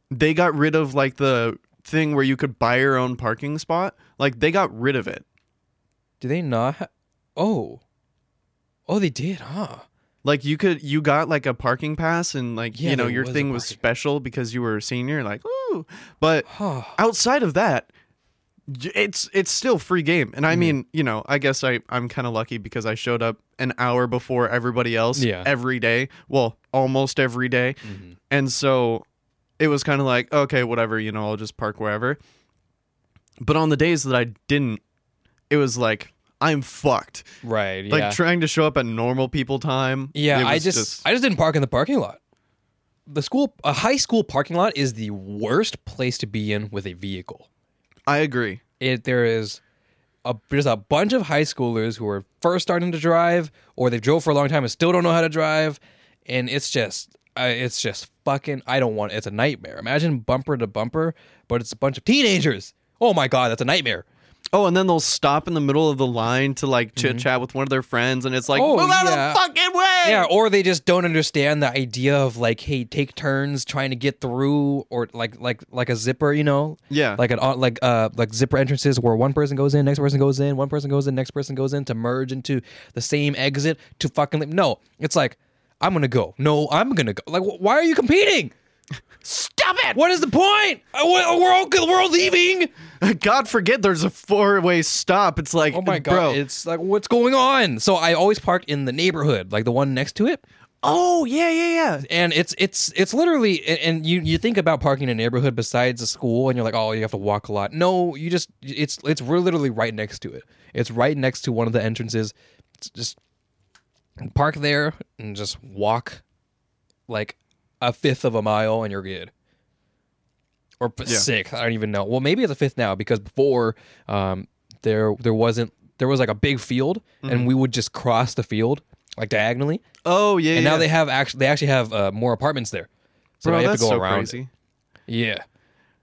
they got rid of like the thing where you could buy your own parking spot. Like they got rid of it. Do they not? Ha- oh, oh, they did, huh? Like you could you got like a parking pass and like Yeah, you know your was thing was special because you were a senior like ooh but Huh. outside of that it's it's still free game and I Mm-hmm. mean you know I guess I I'm kind of lucky because I showed up an hour before everybody else Yeah. every day well almost every day Mm-hmm. and so it was kind of like okay whatever you know I'll just park wherever but on the days that I didn't it was like I'm fucked Right. Yeah. like trying to show up at normal people time yeah. I was just, I just didn't park in the parking lot. The school, a high school parking lot, is the worst place to be in with a vehicle. I agree. It there is a there's a bunch of high schoolers who are first starting to drive, or they've drove for a long time and still don't know how to drive, and it's just. Uh, it's just fucking. I don't want. It's a nightmare. Imagine bumper to bumper, but it's a bunch of teenagers. Oh my god, that's a nightmare. Oh, and then they'll stop in the middle of the line to like chit chat with one of their friends, and it's like, Oh, move out yeah. of the fucking way. Yeah, or they just don't understand the idea of like, hey, take turns trying to get through, or like like like a zipper, you know, Yeah. like an uh, like uh like zipper entrances where one person goes in, next person goes in, one person goes in, next person goes in to merge into the same exit to fucking leave. no, it's like I'm gonna go, no, I'm gonna go. Like, wh- why are you competing? Stop it! What is the point? Uh, we- We're all we're all leaving. [LAUGHS] God forbid there's a four way stop. It's like, Oh my god, bro. it's like what's going on? So I always park in the neighborhood, like the one next to it. oh yeah, yeah, yeah. and it's it's it's literally and- and you you think about parking in a neighborhood besides a school and you're like oh you have to walk a lot no you just it's it's we're literally right next to it it's right next to one of the entrances it's just park there and just walk like a fifth of a mile and you're good or Yeah. sixth i don't even know well maybe it's a fifth now because before um there there wasn't there was like a big field and we would just cross the field like diagonally Oh yeah. and yeah. now they have actually they actually have uh, more apartments there. So Bro, that's to go so around. crazy. it. Yeah.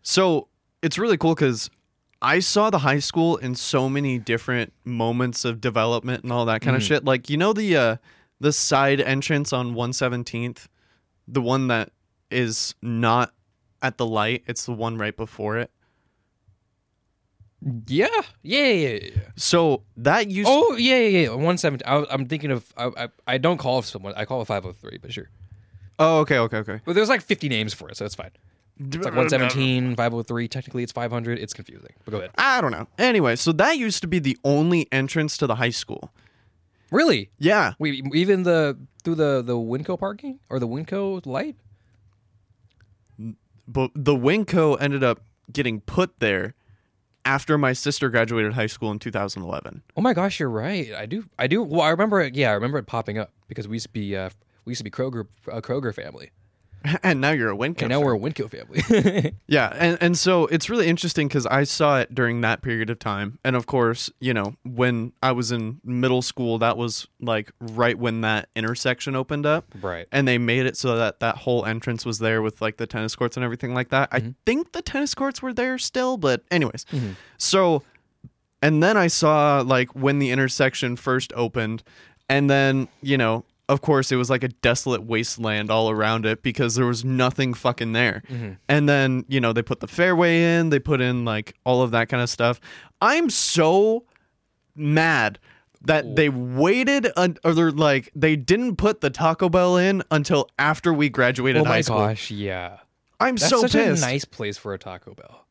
So it's really cool because I saw the high school in so many different moments of development and all that kind of Mm. shit. Like you know the uh, the side entrance on 117th, the one that is not at the light. It's the one right before it. Yeah. Yeah. Yeah. yeah, yeah. So that used. Oh yeah. Yeah. yeah. One seventy. I, I'm thinking of. I, I I don't call it someone. I call it five hundred three. But sure. oh, okay, okay, okay. But there's like 50 names for it, so it's fine. It's like 117, [LAUGHS] 503. Technically, it's 500. It's confusing. But go ahead. I don't know. Anyway, so that used to be the only entrance to the high school. Really? Yeah. Wait, even the through the the Winco parking or the Winco light? But the Winco ended up getting put there after my sister graduated high school in 2011. Oh my gosh, you're right. I do. I do. Well, I remember it. Yeah, I remember it popping up because we used to be. Uh, we used to be Kroger, a Kroger family. [LAUGHS] and now you're a Winco. and now fan. we're a Winco family. [LAUGHS] Yeah, and and so it's really interesting because I saw it during that period of time, and of course, you know, when I was in middle school, that was like right when that intersection opened up, right. and they made it so that that whole entrance was there with like the tennis courts and everything like that. I mm-hmm. think the tennis courts were there still, but anyways, mm-hmm. so and then I saw like when the intersection first opened, and then you know, of course, it was like a desolate wasteland all around it because there was nothing fucking there. Mm-hmm. And then you know they put the fairway in, they put in like all of that kind of stuff. I'm so mad that they waited un- or they're like they didn't put the Taco Bell in until after we graduated oh high school. Oh high my school. gosh, yeah. I'm That's so such pissed, a nice place for a Taco Bell.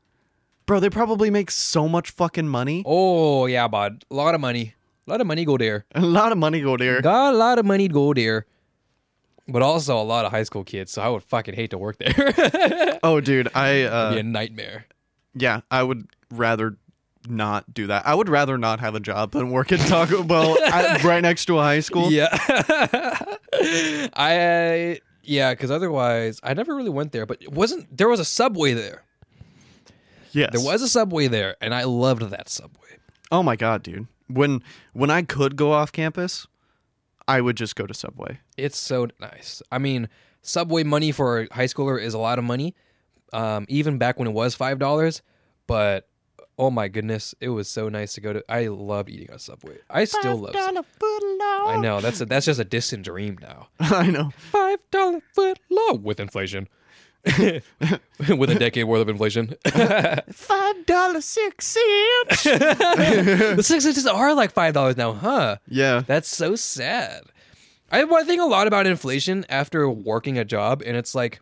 bro. They probably make so much fucking money. Oh yeah, bud. A lot of money. A lot of money go there. A lot of money go there. Got a lot of money go there. But also a lot of high school kids, so I would fucking hate to work there. [LAUGHS] Oh, dude, I It'd uh, be a nightmare. yeah, I would rather not do that. I would rather not have a job than work at Taco [LAUGHS] Bell at, right next to a high school. Yeah. [LAUGHS] I yeah, because otherwise I never really went there. But it wasn't there was a subway there. Yes. There was a subway there, and I loved that subway. Oh my god, dude. When when I could go off campus, I would just go to Subway. It's so nice. I mean, subway money for a high schooler is a lot of money. Um, even back when it was five dollars, but oh my goodness, it was so nice to go to. I loved eating at Subway. I still love. Subway. I know that's a, that's just a distant dream now. [LAUGHS] I know. Five dollar foot low with inflation. [LAUGHS] with a decade worth of inflation. [LAUGHS] Five dollar six cents. [LAUGHS] the six inches are like five dollars now, huh? yeah. That's so sad. I, I think a lot about inflation after working a job, and it's like,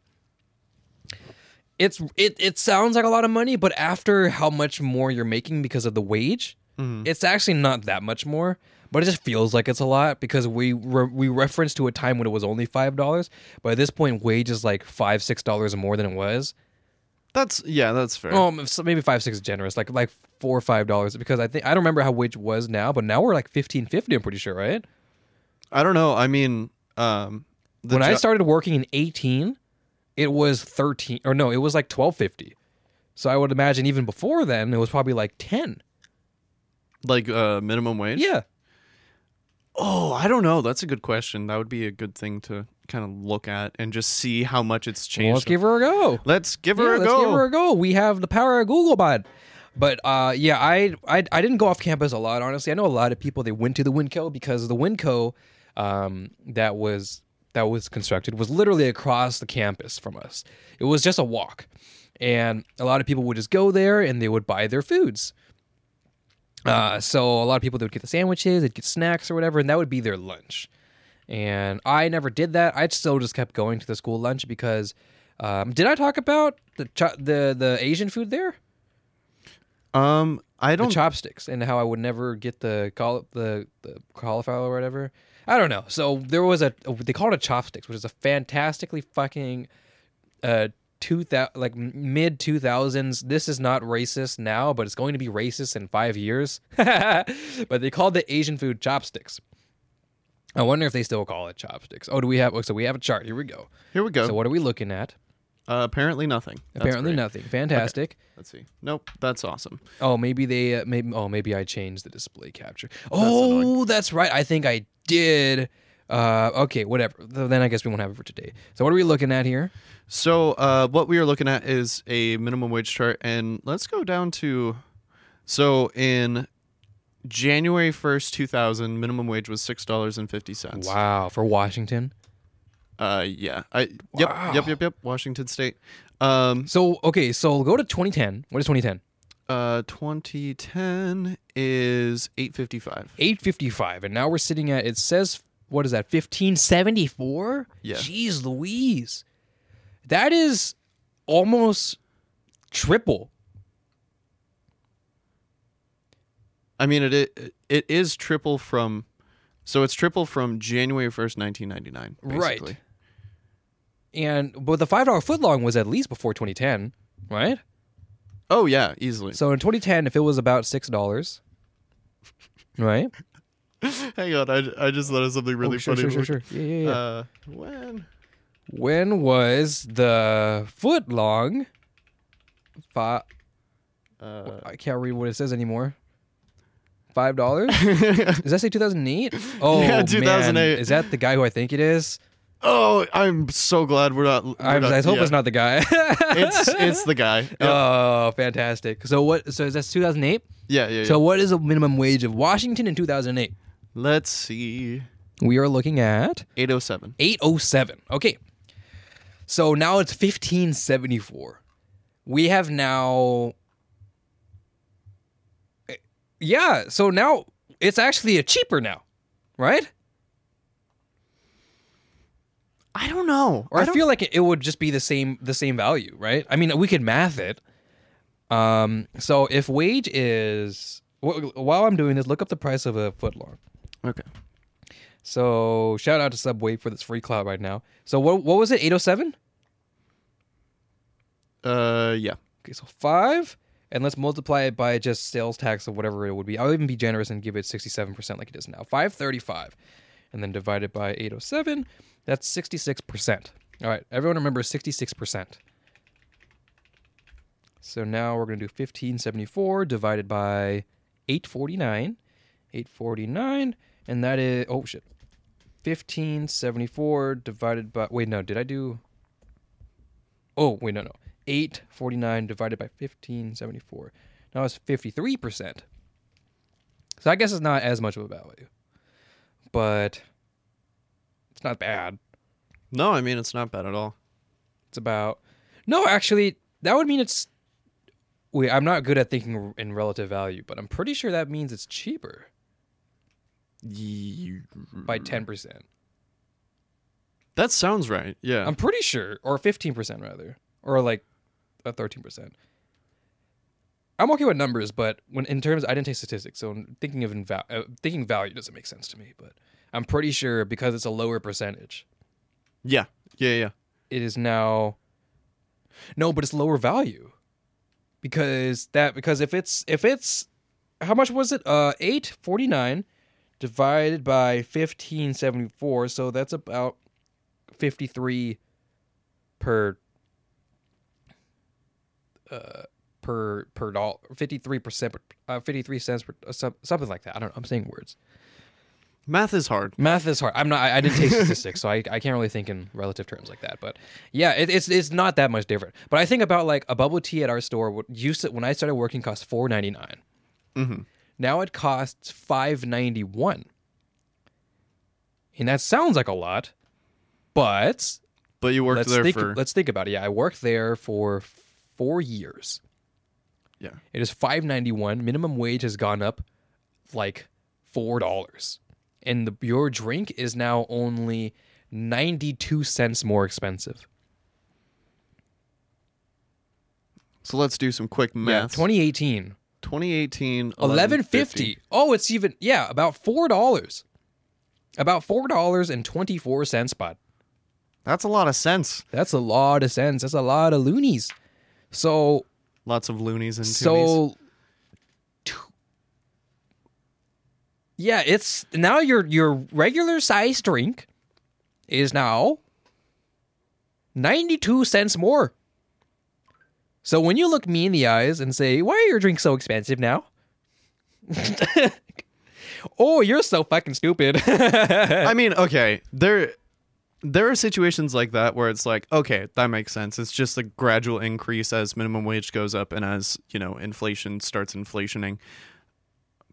it's it it sounds like a lot of money, but after how much more you're making because of the wage, mm-hmm. it's actually not that much more. But it just feels like it's a lot because we re- we reference to a time when it was only five dollars, but at this point, wage is like five six dollars more than it was. That's yeah, that's fair. Oh, so maybe five six is generous, like like four or five dollars because I think I don't remember how wage was now, but now we're like fifteen fifty. I'm pretty sure, right? I don't know. I mean, um when I started working in 18, it was 13 or no, it was like 1250. So I would imagine even before then it was probably like 10. like uh minimum wage? Yeah. Oh, I don't know. That's a good question. That would be a good thing to kind of look at and just see how much it's changed. Well, let's give her a go. Let's give her Yeah, a let's go. give her a go. We have the power of Googlebot. But uh, yeah, I, I I didn't go off campus a lot. Honestly, I know a lot of people they went to the Winco because the Winco um, that was that was constructed was literally across the campus from us. It was just a walk, and a lot of people would just go there and they would buy their foods. Uh, so a lot of people they would get the sandwiches, they'd get snacks or whatever, and that would be their lunch. And I never did that. I still just kept going to the school lunch because um, did I talk about the cho- the the Asian food there? Um, I don't. chopsticks and how I would never get the caul- the the cauliflower or whatever. I don't know. So there was a they called it a chopsticks, which is a fantastically fucking uh two thousand like mid two thousands. This is not racist now, but it's going to be racist in five years. [LAUGHS] but they called the Asian food chopsticks. I wonder if they still call it chopsticks. Oh, do we have? So we have a chart. Here we go. Here we go. So what are we looking at? uh, apparently nothing. That's Apparently great. nothing. Fantastic. Let's see. Nope. That's awesome. Oh, maybe they uh, maybe oh maybe I changed the display capture. Oh, that's right. I think I did. Uh, okay, whatever. Then I guess we won't have it for today. So what are we looking at here? So, uh, what we are looking at is a minimum wage chart, and let's go down to. So, in January first, two thousand, minimum wage was six dollars and fifty cents. Wow, for Washington. Uh, yeah. I. Yep. Yep. Yep. Yep. Washington State. Um. So okay, so go to 2010. What is 2010? Uh. Twenty ten is eight fifty five. 855, and now we're sitting at. It says what is that? 1574. Yeah. Jeez, Louise, that is almost triple. I mean, it, it it is triple from. So it's triple from January first, nineteen ninety nine. Right. And but the five dollar footlong was at least before 2010, right? Oh yeah, easily. So in 2010, if it was about six dollars, right? [LAUGHS] Hang on, I, I just thought of something really oh, sure, funny. sure, sure, sure. Yeah, yeah, yeah. Uh, when When was the foot long? Five. Uh, I can't read what it says anymore. Five dollars? [LAUGHS] Does that say 2008? Oh, Yeah, man. 2008. Is that the guy who I think it is? oh, I'm so glad we're not. We're I, not I hope yeah. it's not the guy. It's it's the guy. [LAUGHS] Yep. Oh, fantastic! So what? So that's 2008. yeah, yeah. yeah. So what is the minimum wage of Washington in 2008? Let's see. We are looking at 807. 807. Okay. So now it's 1574. We have now Yeah, so now it's actually a cheaper now, right? I don't know. Or I, don't- feel like it, it would just be the same the same value, right? I mean, we could math it. Um so if wage is while I'm doing this, look up the price of a footlong. Okay. So shout out to Subway for this free cloud right now. So what what was it? 807? Uh, yeah. Okay, so five, and let's multiply it by just sales tax or whatever it would be. I'll even be generous and give it sixty-seven percent like it is now. Five thirty-five, and then divide it by eight hundred seven. That's sixty-six percent. All right, everyone remember sixty-six percent. So now we're gonna do fifteen seventy-four divided by eight forty-nine. Eight forty-nine, and that is oh shit. Fifteen seventy-four divided by wait no did I do? Oh wait no no. 849 divided by 1574. Now it's 53%. So I guess it's not as much of a value. But it's not bad. No, I mean it's not bad at all. It's about No, actually, that would mean it's Wait, I'm not good at thinking in relative value, but I'm pretty sure that means it's cheaper by 10%. That sounds right. Yeah. I'm pretty sure or 15% rather, or like a 13%. I'm okay with numbers, but when in terms, I didn't take statistics, so thinking of in val- uh, thinking value doesn't make sense to me. But I'm pretty sure because it's a lower percentage, yeah. Yeah. Yeah. it is now. No, but it's lower value, because that because if it's if it's how much was it? Uh, eight forty nine divided by fifteen seventy four, so that's about fifty three per uh per per dollar, fifty three percent, uh, fifty three cents per uh, something like that. I don't know. I'm saying words. Math is hard. Math is hard. I'm not. I, I didn't take statistics, so I, I can't really think in relative terms like that. But yeah, it, it's it's not that much different. But I think about like a bubble tea at our store. Used to, when I started working cost four ninety nine. Mm-hmm. Now it costs five ninety one. And that sounds like a lot, but But you worked let's there think. for Let's think about it. Yeah, I worked there for four years. yeah. It is five ninety one. Minimum wage has gone up like four dollars, and the your drink is now only ninety two cents more expensive. So let's do some quick Yeah, math. twenty eighteen. 2018 Eleven fifty. Oh, it's even yeah, about four dollars. About four dollars and twenty four cents, bud. That's a lot of cents. That's a lot of cents. That's a lot of loonies. So Lots of loonies and. So, t- yeah, it's now your your regular size drink is now ninety two cents more. So when you look me in the eyes and say, "Why are your drinks so expensive now?" [LAUGHS] oh, you're so fucking stupid. [LAUGHS] I [LAUGHS] mean, okay, there there are situations like that where it's like, okay, that makes sense. It's just a gradual increase as minimum wage goes up and as, you know, inflation starts inflationing.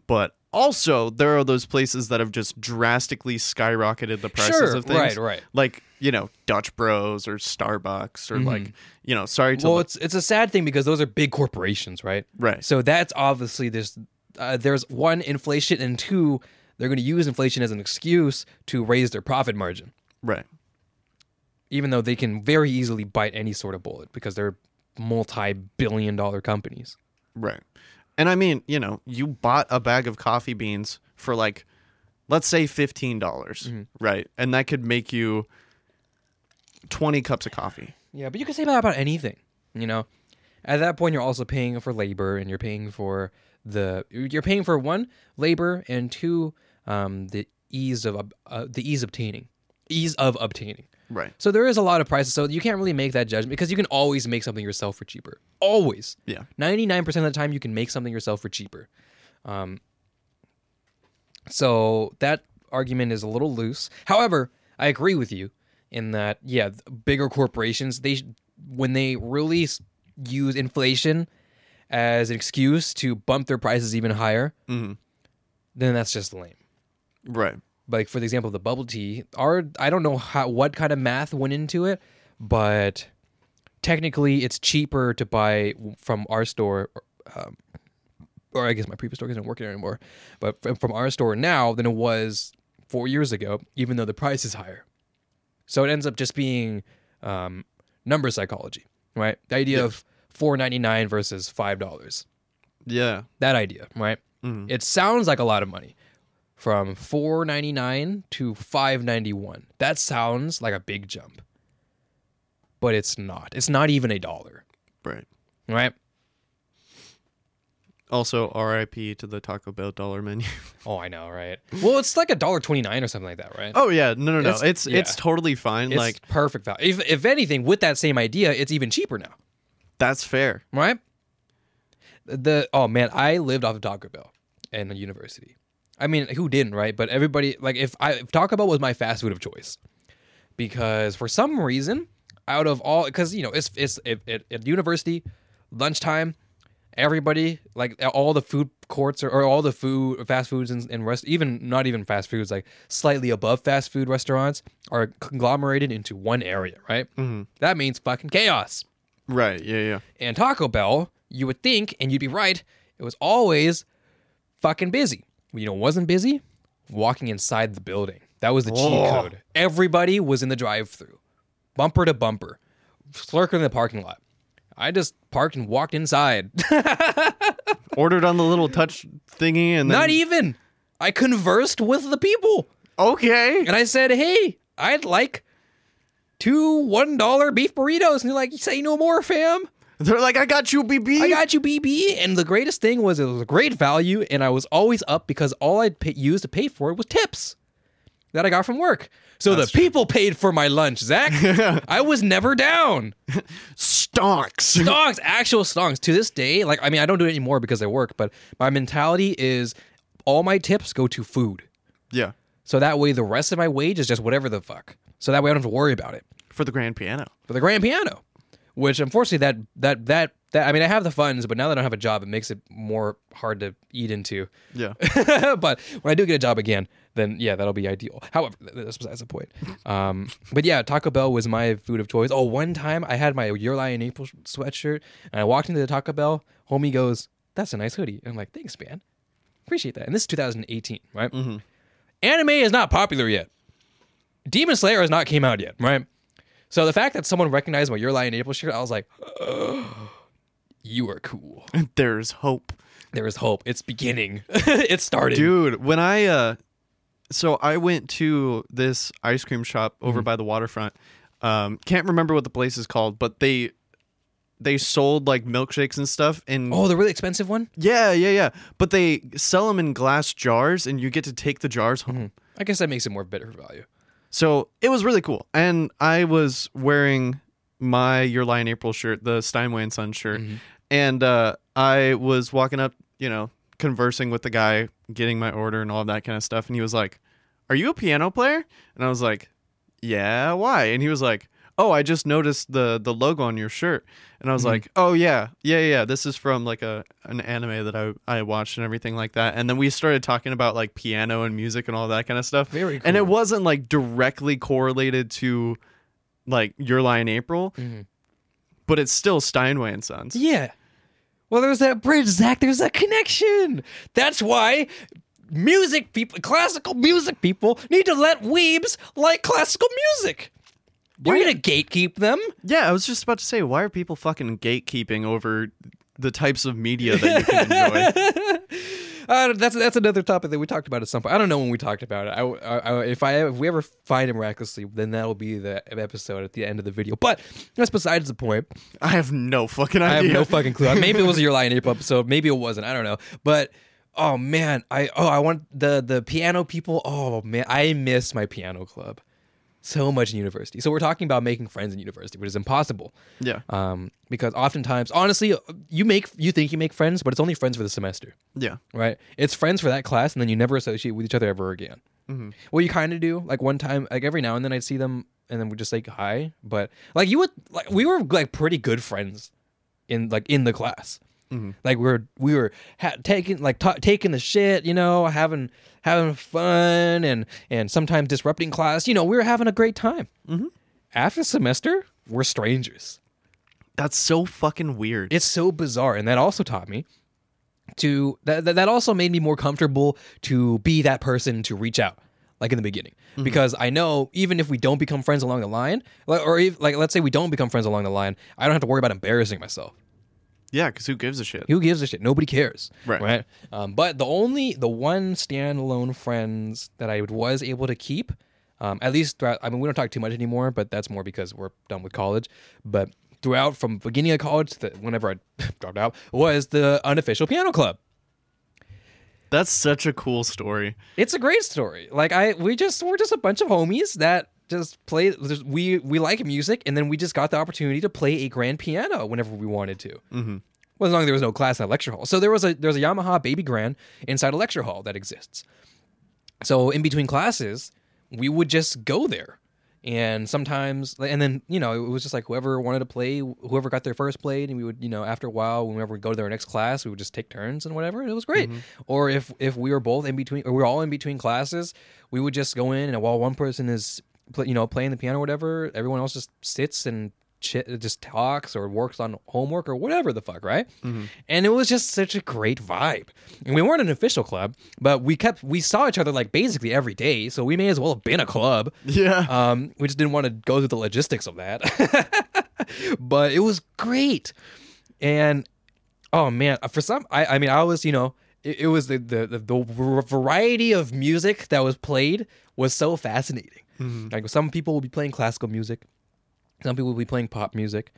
But also, there are those places that have just drastically skyrocketed the prices Sure, of things. right, right. Like, you know, Dutch Bros or Starbucks or like, you know, sorry to well, it's it's a sad thing because those are big corporations, right? right. So that's obviously there's uh, there's one inflation and two they're going to use inflation as an excuse to raise their profit margin, Right. even though they can very easily bite any sort of bullet because they're multi-billion dollar companies. Right. And I mean, you know, you bought a bag of coffee beans for like, let's say $15, dollars right? And that could make you 20 cups of coffee. Yeah, but you can say that about anything, you know. At that point, you're also paying for labor, and you're paying for the you're paying for one labor and two um, the ease of uh, the ease obtaining ease of obtaining. Right. So there is a lot of prices. So you can't really make that judgment because you can always make something yourself for cheaper. Always. Yeah. 99% of the time you can make something yourself for cheaper. Um, so that argument is a little loose. However, I agree with you in that yeah, bigger corporations they when they really use inflation as an excuse to bump their prices even higher, Mhm. then that's just lame. Right. Like for the example of the bubble tea, our I don't know how what kind of math went into it, but technically it's cheaper to buy from our store um, or I guess my previous store isn't working anymore, but from, our store now than it was four years ago, even though the price is higher. So it ends up just being um, number psychology, right? The idea of four ninety nine versus five dollars. Yeah. That idea, right? It sounds like a lot of money. From four ninety nine to five ninety one. That sounds like a big jump. But it's not. It's not even a dollar, Right. right? Also, RIP to the Taco Bell dollar menu. [LAUGHS] Oh, I know, right? Well, it's like a dollar twenty nine or something like that, right? oh yeah, no, no, no. It's- It's it's, totally fine. it's like perfect value. If, if anything, with that same idea, it's even cheaper now, that's fair. right? The oh man, I lived off of Taco Bell in the university. I mean, who didn't, right? But everybody like if I if Taco Bell was my fast food of choice, because for some reason, out of all, because you know it's it's it, it, at university, lunchtime, everybody like all the food courts or, or all the food fast foods and, and rest even not even fast foods like slightly above fast food restaurants are conglomerated into one area, right? Mm-hmm. That means fucking chaos. Right. Yeah. Yeah. And Taco Bell, you would think, and you'd be right, it was always fucking busy. You know, wasn't busy? Walking inside the building. That was the cheat Oh. code. Everybody was in the drive-through, bumper to bumper, lurking in the parking lot. I just parked and walked inside. [LAUGHS] Ordered on the little touch thingy and then Not even. I conversed with the people, okay. and I said, "Hey, I'd like two one dollar beef burritos." And they're like, "Say no more, fam." They're like, I got you, BB. I got you, BB. And the greatest thing was it was a great value, and I was always up because all I'd pay, used to pay for it was tips that I got from work. So the people paid for my lunch, Zach. [LAUGHS] I was never down. stonks. [LAUGHS] Stonks, actual stonks. To this day, like I mean, I don't do it anymore because I work, but my mentality is all my tips go to food. yeah. So that way, the rest of my wage is just whatever the fuck. So that way, I don't have to worry about it. For the grand piano. for the grand piano, which unfortunately that that that that I mean I have the funds, but now that I don't have a job, it makes it more hard to eat into. Yeah. [LAUGHS] but when I do get a job again, then yeah, that'll be ideal. However, that's besides the point. Um, but yeah, Taco Bell was my food of choice. Oh, one time I had my Your Lie in April sweatshirt, and I walked into the Taco Bell. Homie goes, "That's a nice hoodie." And I'm like, "Thanks, man. Appreciate that." And this is 2018, right? Anime is not popular yet. Demon Slayer has not came out yet, right? So the fact that someone recognized my Your Lie in April shirt, I was like, [GASPS] "You are cool." [LAUGHS] There's hope. There is hope. It's beginning. [LAUGHS] it's starting. Dude, when I uh so I went to this ice cream shop over Mm-hmm. by the waterfront. Um can't remember what the place is called, but they they sold like milkshakes and stuff and Oh, the really expensive one. yeah, yeah, yeah. But they sell them in glass jars and you get to take the jars home. Mm-hmm. I guess that makes it more better value. So it was really cool. And I was wearing my Your Lie in April shirt, the Steinway and Son shirt. And uh, I was walking up, you know, conversing with the guy, getting my order and all of that kind of stuff. And he was like, Are you a piano player? And I was like, Yeah, why? And he was like, Oh, I just noticed the the logo on your shirt. And I was mm-hmm. like, Oh yeah, yeah, yeah. This is from like a an anime that I I watched and everything like that. And then we started talking about like piano and music and all that kind of stuff. Very And it wasn't like directly correlated to like Your Lie in April, mm-hmm. but it's still Steinway and Sons. Yeah. Well, there's that bridge, Zach. There's that connection. That's why music people, classical music people, need to let weebs like classical music. You're Why- gonna gatekeep them. Yeah, I was just about to say, why are people fucking gatekeeping over the types of media that you can enjoy? [LAUGHS] Uh, that's that's another topic that we talked about at some point. I don't know when we talked about it. I, I, I- if I if we ever find it miraculously, then that'll be the episode at the end of the video. But that's besides the point. I have no fucking idea. I have no fucking clue. Maybe it was Your Lie in April episode. Maybe it wasn't. I don't know. But oh man, I oh I want the the piano people. Oh man, I miss my piano club. So much in university. So we're talking about making friends in university, which is impossible. Yeah. Um, because oftentimes, honestly, you make you think you make friends, but it's only friends for the semester, Yeah. right? It's friends for that class, and then you never associate with each other ever again. Mhm. What you kind of do, like one time, like every now and then, I'd see them, and then we'd just say hi. But like you would, like we were like pretty good friends in like in the class. Mhm. Like we were we were ha- taking like ta taking the shit, you know, having having fun and and sometimes disrupting class. You know, we were having a great time. Mhm. After semester, we're strangers. That's so fucking weird. It's so bizarre, and that also taught me to that that, also made me more comfortable to be that person to reach out. Like in the beginning, because I know even if we don't become friends along the line, or if, like let's say we don't become friends along the line, I don't have to worry about embarrassing myself. Yeah, because who gives a shit? Who gives a shit? Nobody cares. Right. Right. Um, but the only, the one standalone friends that I was able to keep, um, at least throughout, I mean, we don't talk too much anymore, but that's more because we're done with college. But throughout, from beginning of college to whenever I [LAUGHS] dropped out, was the unofficial piano club. That's such a cool story. It's a great story. Like I, we just we're just a bunch of homies that just play. We we like music, and then we just got the opportunity to play a grand piano whenever we wanted to. Mm-hmm. Well, as long as there was no class at lecture hall. So there was a there's a Yamaha Baby Grand inside a lecture hall that exists. So in between classes, we would just go there, and sometimes, and then you know, it was just like whoever wanted to play, whoever got there first played, and we would, you know, after a while, whenever we go to our next class, we would just take turns and whatever. And it was great. Or if if we were both in between, or we were all in between classes, we would just go in, and while one person is, pl- you know, playing the piano or whatever, everyone else just sits and chit, just talks or works on homework or whatever the fuck, right? And it was just such a great vibe. And we weren't an official club, but we kept we saw each other like basically every day, so we may as well have been a club. Yeah. Um, we just didn't want to go through the logistics of that. [LAUGHS] but it was great. And oh man, for some I, I mean I was, you know, it, it was the, the the the variety of music that was played was so fascinating. Like some people will be playing classical music, some people will be playing pop music.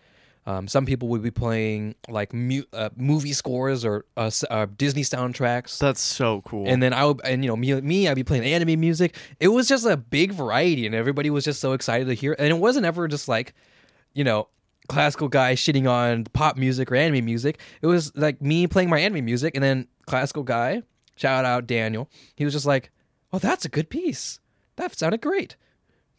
Um, some people would be playing like mu- uh, movie scores or uh, uh, Disney soundtracks. That's so cool. And then I would, and you know, me, me, I'd be playing anime music. It was just a big variety, and everybody was just so excited to hear. And it wasn't ever just like, you know, classical guy shitting on pop music or anime music. It was like me playing my anime music, and then classical guy, shout out Daniel. He was just like, "Oh, that's a good piece. That sounded great."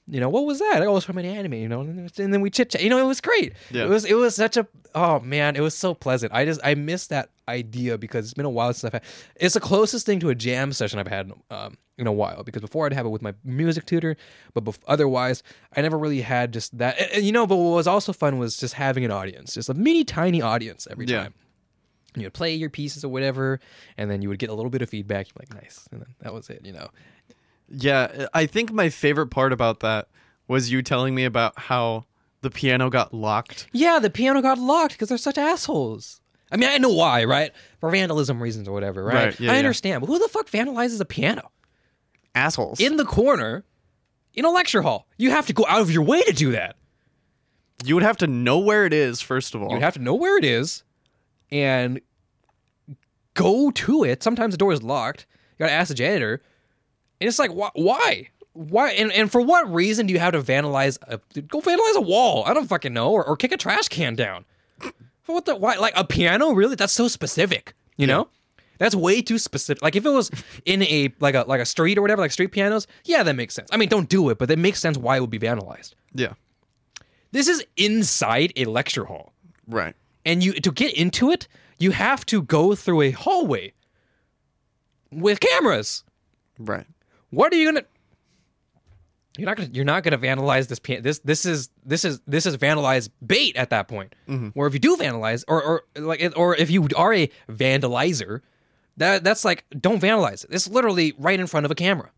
You know what was that? It was from an anime, you know, and then we chit chat. You know, it was great. Yeah. It was it was such a oh man, it was so pleasant. I just I miss that idea because it's been a while since I've had. It's the closest thing to a jam session I've had um, in a while. Because before I'd have it with my music tutor, but bef- otherwise I never really had just that. and- and, you know, but what was also fun was just having an audience, just a mini tiny audience every Yeah. time. And You'd play your pieces or whatever, and then you would get a little bit of feedback. You're like, nice, and then that was it. You know. Yeah, I think my favorite part about that was you telling me about how the piano got locked. Yeah, the piano got locked because they're such assholes. I mean, I know why, right? For vandalism reasons or whatever, right? Right, yeah, I yeah. understand. But who the fuck vandalizes a piano? Assholes. In the corner, in a lecture hall. You have to go out of your way to do that. you would have to know where it is first of all. You'd have to know where it is and go to it. Sometimes the door is locked. You gotta ask the janitor. And it's like, why? Why? Why? And, and for what reason do you have to vandalize? A, go vandalize a wall. I don't fucking know. Or, or kick a trash can down. For what the? Why? Like a piano? Really? That's so specific. You know? That's way too specific. Like if it was in a like a like a street or whatever, like street pianos, yeah, that makes sense. I mean, don't do it, but that makes sense why it would be vandalized. yeah. This is inside a lecture hall Right. and you to get into it you have to go through a hallway with cameras Right. What are you gonna you're not gonna you're not gonna vandalize this pan- this this is this is this is vandalized bait at that point. Mm-hmm. Or if you do vandalize or or like or if you are a vandalizer that that's like don't vandalize. It it's literally right in front of a camera.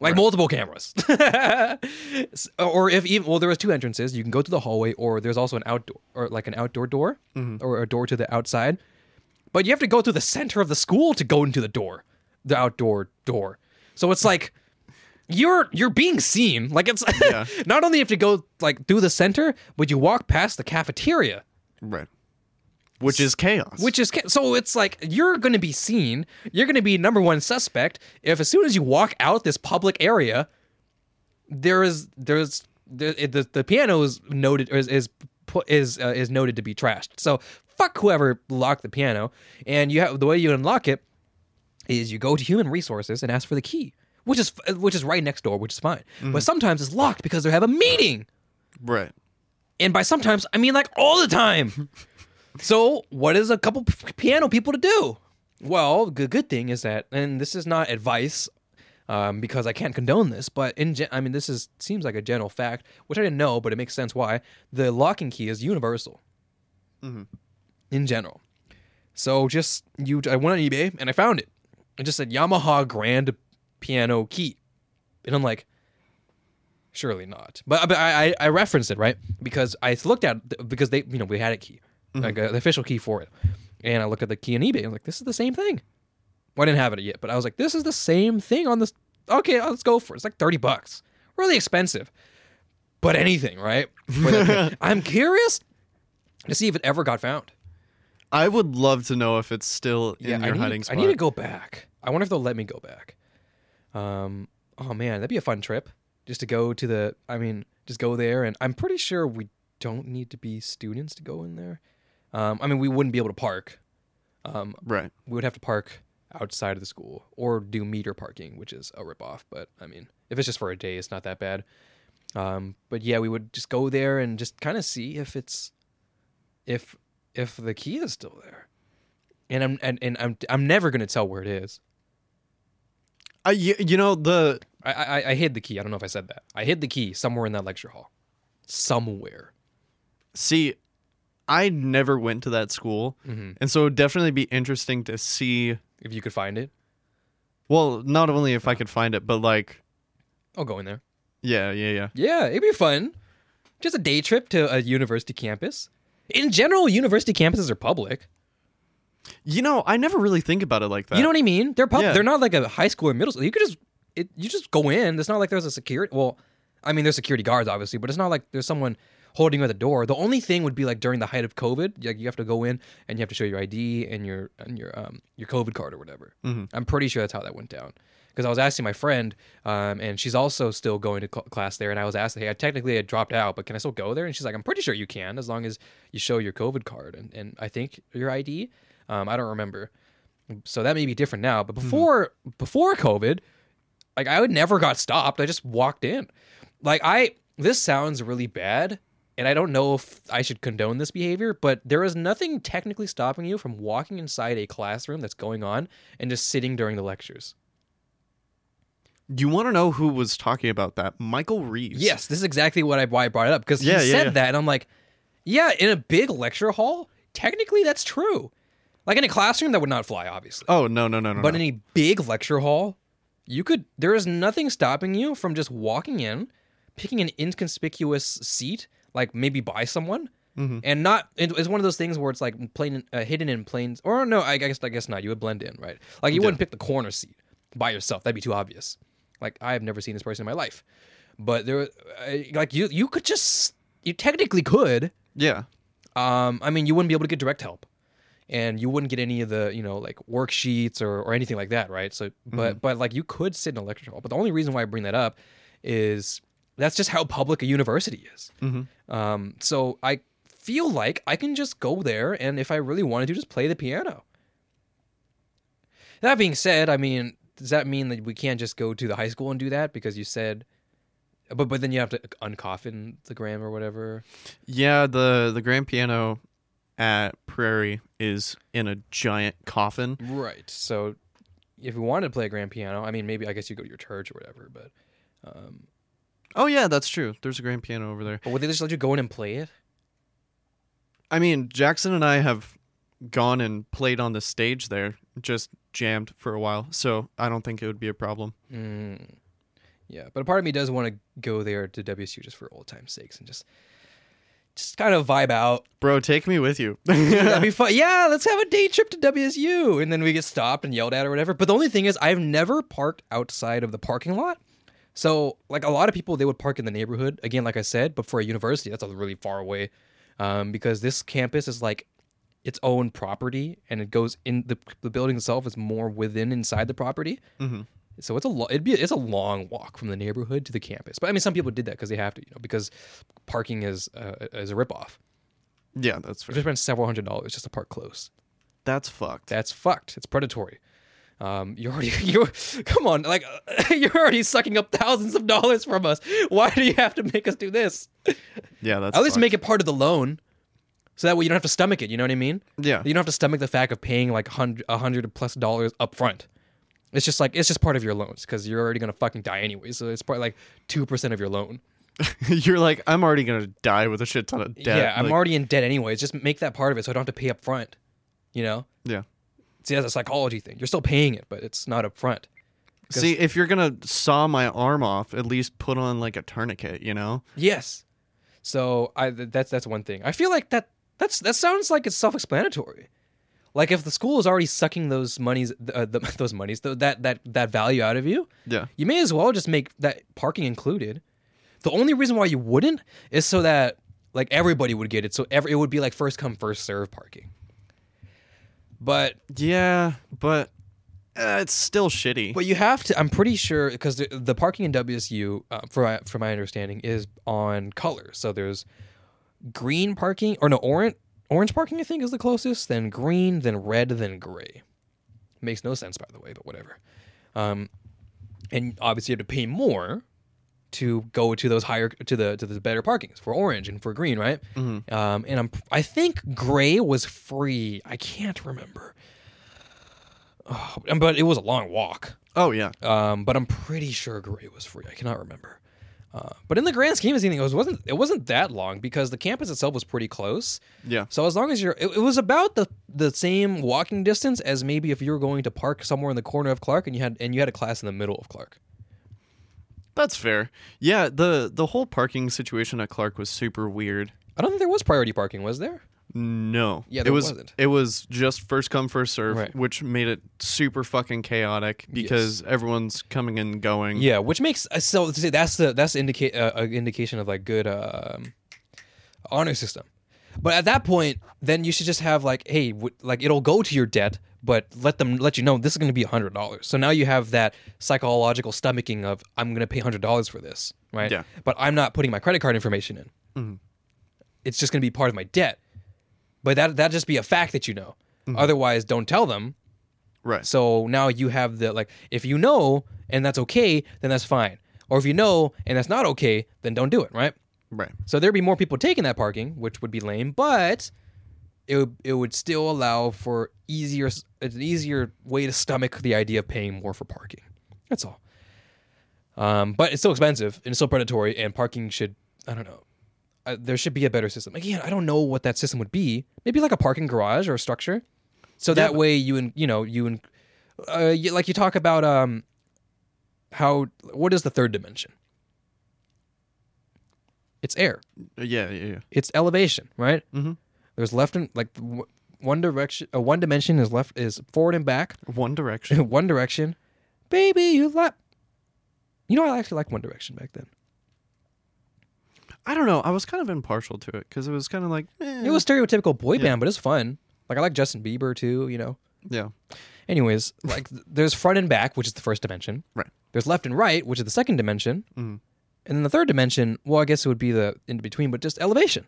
Like multiple cameras. [LAUGHS] Or if even well there was two entrances. You can go to the hallway or there's also an outdoor or like an outdoor door mm-hmm. or a door to the outside. But you have to go through the center of the school to go into the door the outdoor door so it's like you're you're being seen like it's [LAUGHS] Yeah. not only have to go like through the center but you walk past the cafeteria Right. Which is chaos. which is ca- so it's like you're going to be seen you're going to be number one suspect if as soon as you walk out this public area there is there's there, the the piano is noted is is is uh, is noted to be trashed. So fuck whoever locked the piano. And you have the way you unlock it is you go to human resources and ask for the key, which is which is right next door, which is fine. But sometimes it's locked because they have a meeting. Right. And by sometimes, I mean like all the time. so, what is a couple p- piano people to do? Well, the good thing is that, and this is not advice um, because I can't condone this, but in gen- I mean, this is seems like a general fact, which I didn't know, but it makes sense why. The locking key is universal in general. So, just you, I went on eBay and I found it. It just said Yamaha Grand Piano Key. And I'm like, Surely not. But, but I, I I referenced it right because I looked at because they you know we had a key mm-hmm. like a, the official key for it, and I looked at the key on eBay. I'm like, this is the same thing. Well, I didn't have it yet, but I was like, this is the same thing on this. Okay, let's go for it. It's like thirty bucks, really expensive, but anything right? [LAUGHS] I'm curious to see if it ever got found. I would love to know if it's still in I your need, hiding I need to go back. I wonder if they'll let me go back. Um. Oh man, that'd be a fun trip. Just to go to the. I mean, just go there, and I'm pretty sure we don't need to be students to go in there. Um. I mean, we wouldn't be able to park. Um. Right. We would have to park outside of the school or do meter parking, which is a ripoff. But I mean, if it's just for a day, it's not that bad. Um. But yeah, we would just go there and just kind of see if it's, if if the key is still there and I'm and, and I'm I'm never gonna tell where it is. I, you, you know the I, I I hid the key. I don't know if I said that. I hid the key somewhere in that lecture hall, somewhere. see, I never went to that school, Mhm. and so it'd definitely be interesting to see. If you could find it, Well, not only if I could find it, but like, I'll go in there. yeah, yeah, yeah. Yeah, it'd be fun. Just a day trip to a university campus. In general, university campuses are public. You know, I never really think about it like that. You know what I mean? They're pub- Yeah. They're not like a high school or middle school. You could just it, you just go in. It's not like there's a security. Well, I mean, there's security guards obviously, but it's not like there's someone holding you at the door. The only thing would be like during the height of COVID, like you have to go in and you have to show your ID and your and your um your COVID card or whatever. I'm pretty sure that's how that went down. Because I was asking my friend, um, and she's also still going to cl- class there, and I was asking, "Hey, I technically had dropped out, but can I still go there?" And she's like, "I'm pretty sure you can, as long as you show your COVID card and, and I think your ID. Um, I don't remember, so that may be different now. But before before COVID, like I would never got stopped. I just walked in. Like I this sounds really bad, and I don't know if I should condone this behavior, but there is nothing technically stopping you from walking inside a classroom that's going on and just sitting during the lectures. You want to know who was talking about that? Michael Reeves. Yes, this is exactly what I why I brought it up because he yeah, said yeah. that, and I'm like, yeah, in a big lecture hall, technically that's true. Like in a classroom, that would not fly, obviously. Oh no no no no. But no. in a big lecture hall, you could. There is nothing stopping you from just walking in, picking an inconspicuous seat, like maybe by someone, Mm-hmm. and not. It's one of those things where it's like plain, uh, hidden in plain. Or no, I guess I guess not. You would blend in, right? Like you wouldn't pick the corner seat by yourself. That'd be too obvious. Like I have never seen this person in my life, but there, uh, like you, you could just. You technically could. yeah. Um, I mean, you wouldn't be able to get direct help, and you wouldn't get any of the you know like worksheets or, or anything like that, right? So, but but like you could sit in a lecture hall. But the only reason why I bring that up is that's just how public a university is. Um, so I feel like I can just go there, and if I really wanted to, just play the piano. That being said, I mean, does that mean that we can't just go to the high school and do that because you said? But but then you have to uncoffin the gram or whatever. Yeah, the the grand piano at Prairie is in a giant coffin. Right. So if you wanted to play a grand piano, I mean, maybe I guess you go to your church or whatever. But um, Oh yeah, that's true. There's a grand piano over there. but would they just let you go in and play it? I mean, Jackson and I have gone and played on the stage there, just jammed for a while. So I don't think it would be a problem. Mm. Yeah, but a part of me does want to go there to WSU just for old time's sakes and just just kind of vibe out. Bro, take me with you. [LAUGHS] That'd be [LAUGHS] fun. Yeah, let's have a day trip to WSU, and then we get stopped and yelled at or whatever. But the only thing is, I've never parked outside of the parking lot. So, like a lot of people, they would park in the neighborhood. Again, like I said, but for a university, that's a really far away, um, because this campus is like its own property, and it goes in the the building itself is more within inside the property. Mhm. So it's a lo- it'd be it's a long walk from the neighborhood to the campus. But I mean, some people did that because they have to, you know, because parking is uh, is a ripoff. Yeah, that's fair. spend several hundred dollars just to park close. That's fucked. That's fucked. It's predatory. Um, you're already [LAUGHS] you come on, like [LAUGHS] you're already sucking up thousands of dollars from us. Why do you have to make us do this? yeah, that's At least fucked. make it part of the loan, so that way you don't have to stomach it. You know what I mean? Yeah. You don't have to stomach the fact of paying like hundred a hundred plus dollars up front. It's just like it's just part of your loans because you're already gonna fucking die anyway. So it's part like two percent of your loan. [LAUGHS] You're like, I'm already gonna die with a shit ton of debt. yeah, I'm Like, already in debt anyways. Just make that part of it so I don't have to pay up front. You know? Yeah. See, that's a psychology thing. You're still paying it, but it's not up front. See, if you're gonna saw my arm off, at least put on like a tourniquet, you know? Yes. So I that's that's one thing. I feel like that that's that sounds like it's self-explanatory. Like if the school is already sucking those monies, uh, the, [LAUGHS] those monies, th- that that that value out of you, Yeah. you may as well just make that parking included. The only reason why you wouldn't is so that like everybody would get it. So every, it would be like first come first serve parking. But Yeah, but uh, it's still shitty. But you have to. I'm pretty sure because the, the parking in WSU, uh, for my, for my understanding, is on color. So there's green parking, or no orange. Orange parking, I think, is the closest. Then green, then red, then gray. Makes no sense, by the way, but whatever. Um, and obviously, you have to pay more to go to those higher to the to the better parkings for orange and for green, right? Um, and I'm I think gray was free. I can't remember. Oh, [SIGHS] but it was a long walk. oh yeah. Um, but I'm pretty sure gray was free. I cannot remember. Uh, but in the grand scheme of things, it was, wasn't it wasn't that long because the campus itself was pretty close. Yeah. So as long as you're, it, it was about the the same walking distance as maybe if you were going to park somewhere in the corner of Clark and you had and you had a class in the middle of Clark. That's fair. Yeah, the the whole parking situation at Clark was super weird. I don't think there was priority parking, was there? No. Yeah, it was wasn't. it was just first come first serve, Right. which made it super fucking chaotic because everyone's coming and going. Yeah, which makes uh, so that's the that's indicate uh, an indication of like good um, honor system. But at that point, then you should just have like, hey, w- like it'll go to your debt, but let them let you know this is going to be hundred dollars. So now you have that psychological stomaching of I'm going to pay hundred dollars for this, right? Yeah. But I'm not putting my credit card information in. It's just going to be part of my debt. But that that just be a fact that you know. Otherwise, don't tell them. Right. So now you have the like if you know and that's okay, then that's fine. Or if you know and that's not okay, then don't do it, right? Right. So there'd be more people taking that parking, which would be lame, but it would it would still allow for easier an easier way to stomach the idea of paying more for parking. That's all. Um, but it's still expensive and it's still predatory, and parking should I don't know. Uh, there should be a better system. Again, I don't know what that system would be. Maybe like a parking garage or a structure, so that way you and you know you and uh, you, like you talk about um how what is the third dimension? It's air Yeah, yeah, yeah. it's elevation, right? Mm-hmm. There's left and like w- one direction. Uh, one dimension is left is forward and back. One [LAUGHS] direction. one direction, baby, you lap. You know, I actually like One Direction back then. I don't know. I was kind of impartial to it because it was kind of like eh. It was stereotypical boy band, but it's fun. Like I like Justin Bieber too. You know. yeah. Anyways, like there's front and back, which is the first dimension. Right. There's left and right, which is the second dimension. Mhm. And then the third dimension, well, I guess it would be the in between, but just elevation.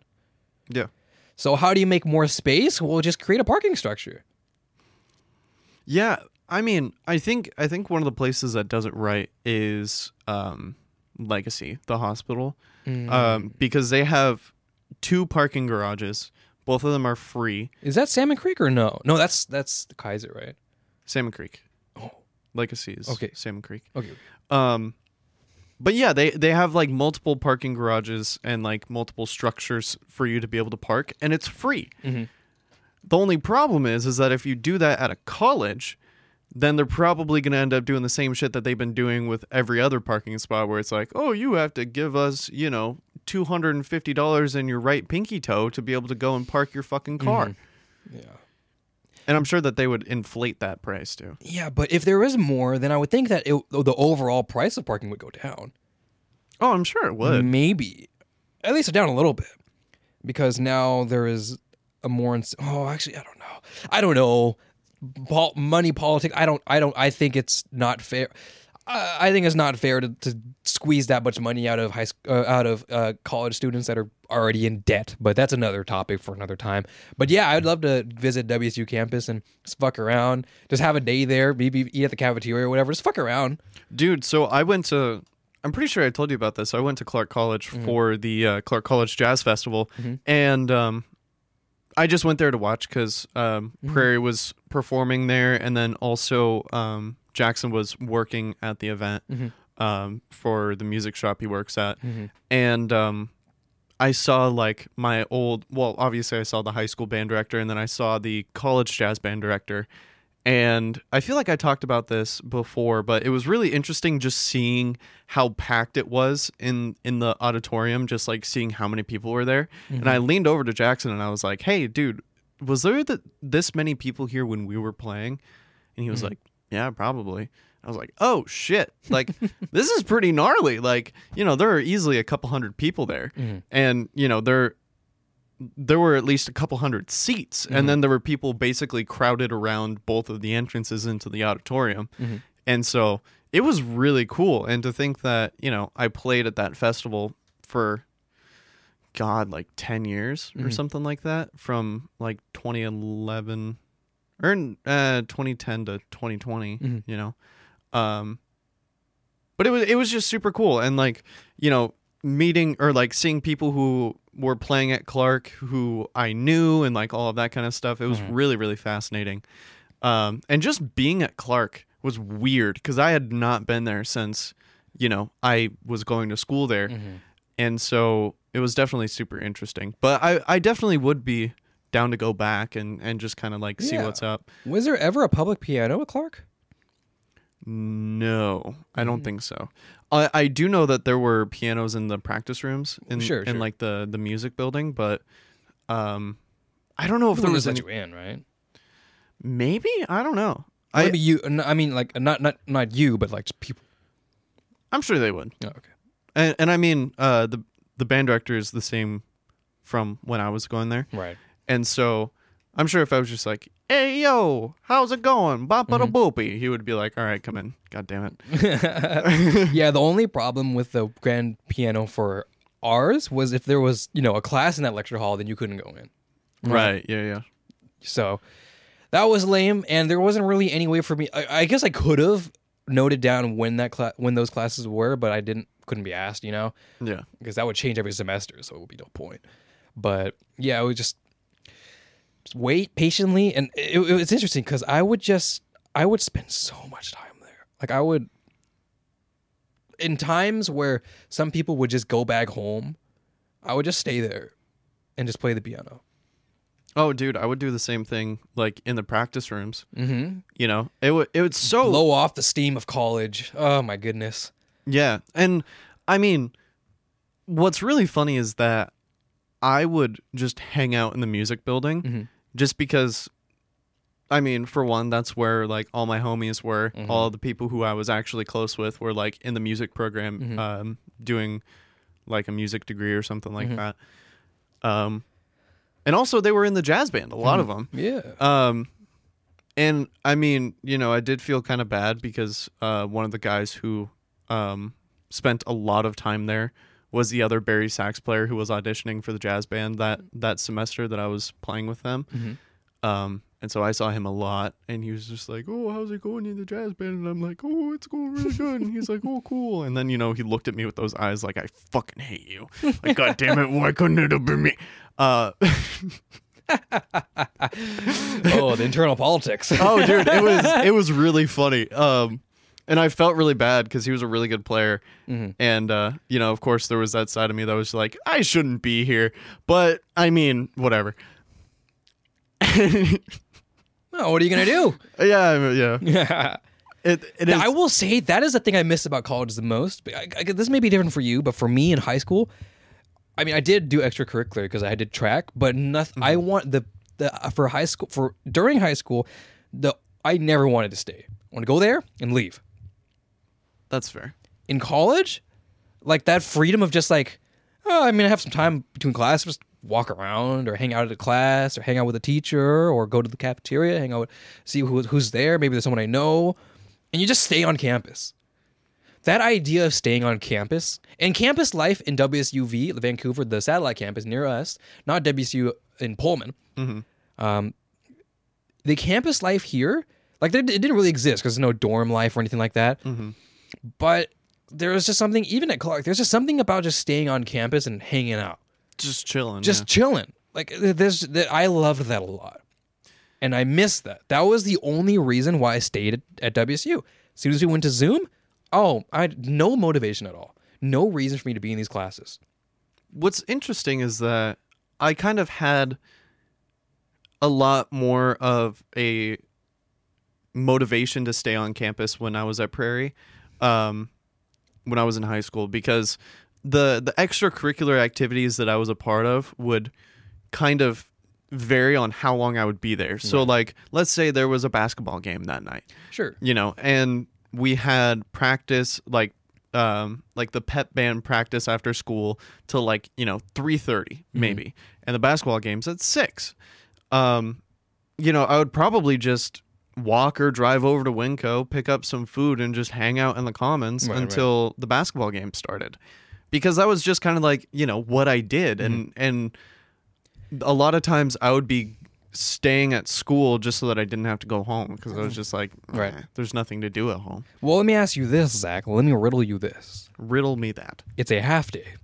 Yeah. So how do you make more space? Well, just create a parking structure. Yeah, I mean, I think I think one of the places that does it right is um, Legacy, the hospital, um, because they have two parking garages. Both of them are free. Is that Salmon Creek or no? No, that's that's the Kaiser, right? Salmon Creek. Oh. Legacy is Okay. Salmon Creek. Okay. Um, but yeah, they they have like multiple parking garages and like multiple structures for you to be able to park, and it's free. Mhm. The only problem is, is that if you do that at a college, then they're probably going to end up doing the same shit that they've been doing with every other parking spot, where it's like, oh, you have to give us, you know, two hundred and fifty dollars in your right pinky toe to be able to go and park your fucking mm-hmm. car. Yeah. And I'm sure that they would inflate that price too. Yeah, but if there is more, then I would think that it, the overall price of parking would go down. Oh, I'm sure it would. Maybe, at least down a little bit, because now there is a more. Ins- oh, actually, I don't know. I don't know. Pol- money politics. I don't. I don't. I think it's not fair. uh, I think it's not fair to, to squeeze that much money out of high sc- uh, out of uh, college students that are already in debt. But that's another topic for another time. But yeah, I'd love to visit WSU campus and just fuck around, just have a day there, maybe eat at the cafeteria or whatever. Just fuck around. Dude, so I went to. I'm pretty sure I told you about this. I went to Clark College for the uh, Clark College Jazz Festival, and um, I just went there to watch because um, Prairie was performing there, and then also um, Jackson was working at the event um, for the music shop he works at, and um, I saw like my old. Well, obviously I saw the high school band director, and then I saw the college jazz band director, and I feel like I talked about this before, but it was really interesting just seeing how packed it was in in the auditorium, just like seeing how many people were there. And I mm-hmm. leaned over to Jackson and I was like, "Hey, dude, was there th- this many people here when we were playing?" And he was mm-hmm. like, "Yeah, probably." I was like, "Oh shit! Like [LAUGHS] this is pretty gnarly. Like you know, there are easily a couple hundred people there, mm-hmm. and you know there there were at least a couple hundred seats, and then there were people basically crowded around both of the entrances into the auditorium, and so it was really cool. And to think that you know I played at that festival for God like ten years or something like that, from like 2011 or uh, 2010 to 2020, you know. Um, but it was it was just super cool. And like you know meeting or like seeing people who were playing at Clark who I knew and like all of that kind of stuff. It was really really fascinating. Um, and just being at Clark was weird because I had not been there since you know I was going to school there, and so it was definitely super interesting. But I I definitely would be down to go back and and just kind of like see what's up. Was there ever a public piano at Clark? No, I Mm. don't think so. I, I do know that there were pianos in the practice rooms in Sure, in sure. like the the music building, but um, I don't know if there was let any. you in, right? Maybe I don't know. I Maybe you. n- I mean, like not not not you, but like people. I'm sure they would, Oh, okay. and and I mean uh the the band director is the same from when I was going there, Right. and so I'm sure if I was just like, hey yo, how's it going, bop Mm-hmm. a boopy, he would be like, all right, come in, god damn it. [LAUGHS] yeah, the only problem with the grand piano for ours was if there was, you know, a class in that lecture hall, then you couldn't go in. Right? Yeah, yeah. So that was lame, and there wasn't really any way for me. I, I guess I could have noted down when that cla- when those classes were, but I didn't. Couldn't be asked, you know, Yeah. because that would change every semester, so it would be no point. But yeah, I would just, just wait patiently, and it, it was interesting because I would just I would spend so much time there. Like I would in times where some people would just go back home, I would just stay there and just play the piano. Oh, dude, I would do the same thing like in the practice rooms. Mm-hmm. You know, it would it would so Blow off the steam of college. Oh my goodness. yeah, and I mean, what's really funny is that I would just hang out in the music building Mhm. just because. I mean, for one, that's where like all my homies were. Mm-hmm. All the people who I was actually close with were like in the music program, Mm-hmm. um, doing like a music degree or something Mm-hmm. like that. Um, and also they were in the jazz band. A lot of them. Yeah. Um, and I mean, you know, I did feel kind of bad because uh, one of the guys who um, spent a lot of time there was the other bari sax player who was auditioning for the jazz band that that semester that I was playing with them. Mm-hmm. Um, and so I saw him a lot, and he was just like, "Oh, how's it going in the jazz band?" And I'm like, "Oh, it's going really good." And he's like, "Oh, [LAUGHS] cool." And then you know he looked at me with those eyes like, "I fucking hate you." Like, God damn it, why couldn't it have been me? Uh, [LAUGHS] [LAUGHS] oh, the internal politics. oh dude it was it was really funny um and i felt really bad because he was a really good player Mm-hmm. and uh you know of course there was that side of me that was like i shouldn't be here but i mean whatever [LAUGHS] oh, what are you gonna do? [LAUGHS] yeah yeah [LAUGHS] it, it is I will say that is the thing I miss about college the most. I, I, this may be different for you, but for me in high school, I mean, I did do extracurricular because I did track, but nothing. I want the the for high school for during high school, the I never wanted to stay. I want to go there and leave. That's fair In college, like that freedom of just like, oh, I mean, I have some time between classes, just walk around or hang out at a class or hang out with a teacher or go to the cafeteria, hang out, see who, who's there. Maybe there's someone I know, and you just stay on campus. that idea of staying on campus and campus life in WSUV, Vancouver, the satellite campus near us, not WSU in Pullman. Um, the campus life here, like it didn't really exist because there's no dorm life or anything like that. But there was just something, even at Clark, there's just something about just staying on campus and hanging out, Just chilling. just chilling. Like there's that I loved that a lot, and I missed that. That was the only reason why I stayed at, at WSU. As soon as we went to Zoom, oh, I had no motivation at all, no reason for me to be in these classes. what's interesting is that I kind of had a lot more of a motivation to stay on campus when I was at Prairie, um, when I was in high school, because the the extracurricular activities that I was a part of would kind of vary on how long I would be there. So, like, let's say there was a basketball game that night Sure. you know and we had practice like um like the pep band practice after school till like you know 3:30 maybe and the basketball games at 6 um you know i would probably just walk or drive over to winco pick up some food and just hang out in the commons Right, right. until the basketball game started because that was just kind of like you know what i did and and a lot of times i would be staying at school just so that I didn't have to go home because I was just like, Right. "Eh, there's nothing to do at home. Well, let me ask you this, Zach. Let me riddle you this. Riddle me that. It's a half day,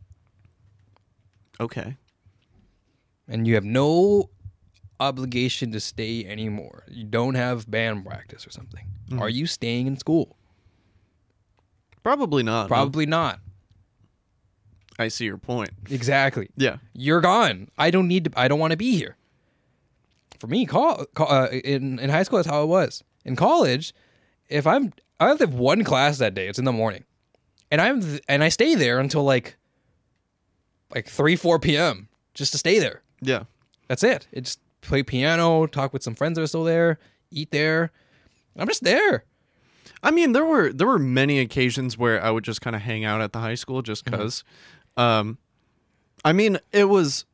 Okay. and you have no obligation to stay anymore. You don't have band practice or something. Are you staying in school? Probably not. no. Probably not. I see your point. Exactly. Yeah. You're gone. I don't need to. I don't want to be here. For me, call, call uh, in in high school. That's how it was. In college, if I'm I have one class that day. It's in the morning, and I'm th- and I stay there until like like three four p.m. just to stay there. Yeah. That's it. It just play piano, talk with some friends that are still there, eat there. I'm just there. I mean, there were there were many occasions where I would just kind of hang out at the high school just because. Um, I mean, it was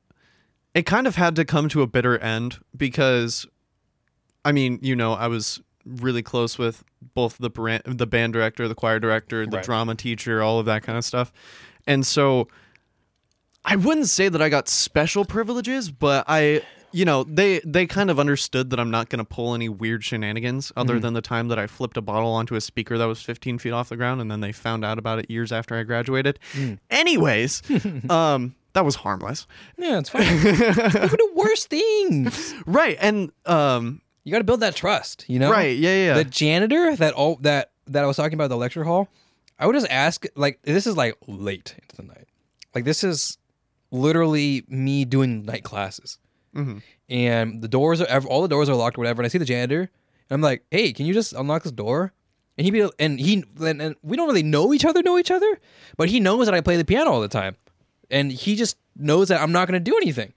it kind of had to come to a bitter end because, I mean, you know, I was really close with both the brand, the band director, the choir director, the Right. drama teacher, all of that kind of stuff, and so I wouldn't say that I got special privileges, but I, you know, they they kind of understood that I'm not going to pull any weird shenanigans other than the time that I flipped a bottle onto a speaker that was 15 feet off the ground, and then they found out about it years after I graduated. Anyways, [LAUGHS] um, that was harmless, Yeah, it's fine. People do worse things. right? And um, You got to build that trust. You know, right, yeah, yeah, yeah. the janitor that all that that I was talking about the lecture hall, I would just ask like this is like late into the night. Like this is literally me doing night classes. And the doors are all the doors are locked or whatever. And I see the janitor and I'm like, "Hey, can you just unlock this door?" And he be and he and, and we don't really know each other, know each other, but he knows that I play the piano all the time. And he just knows that I'm not going to do anything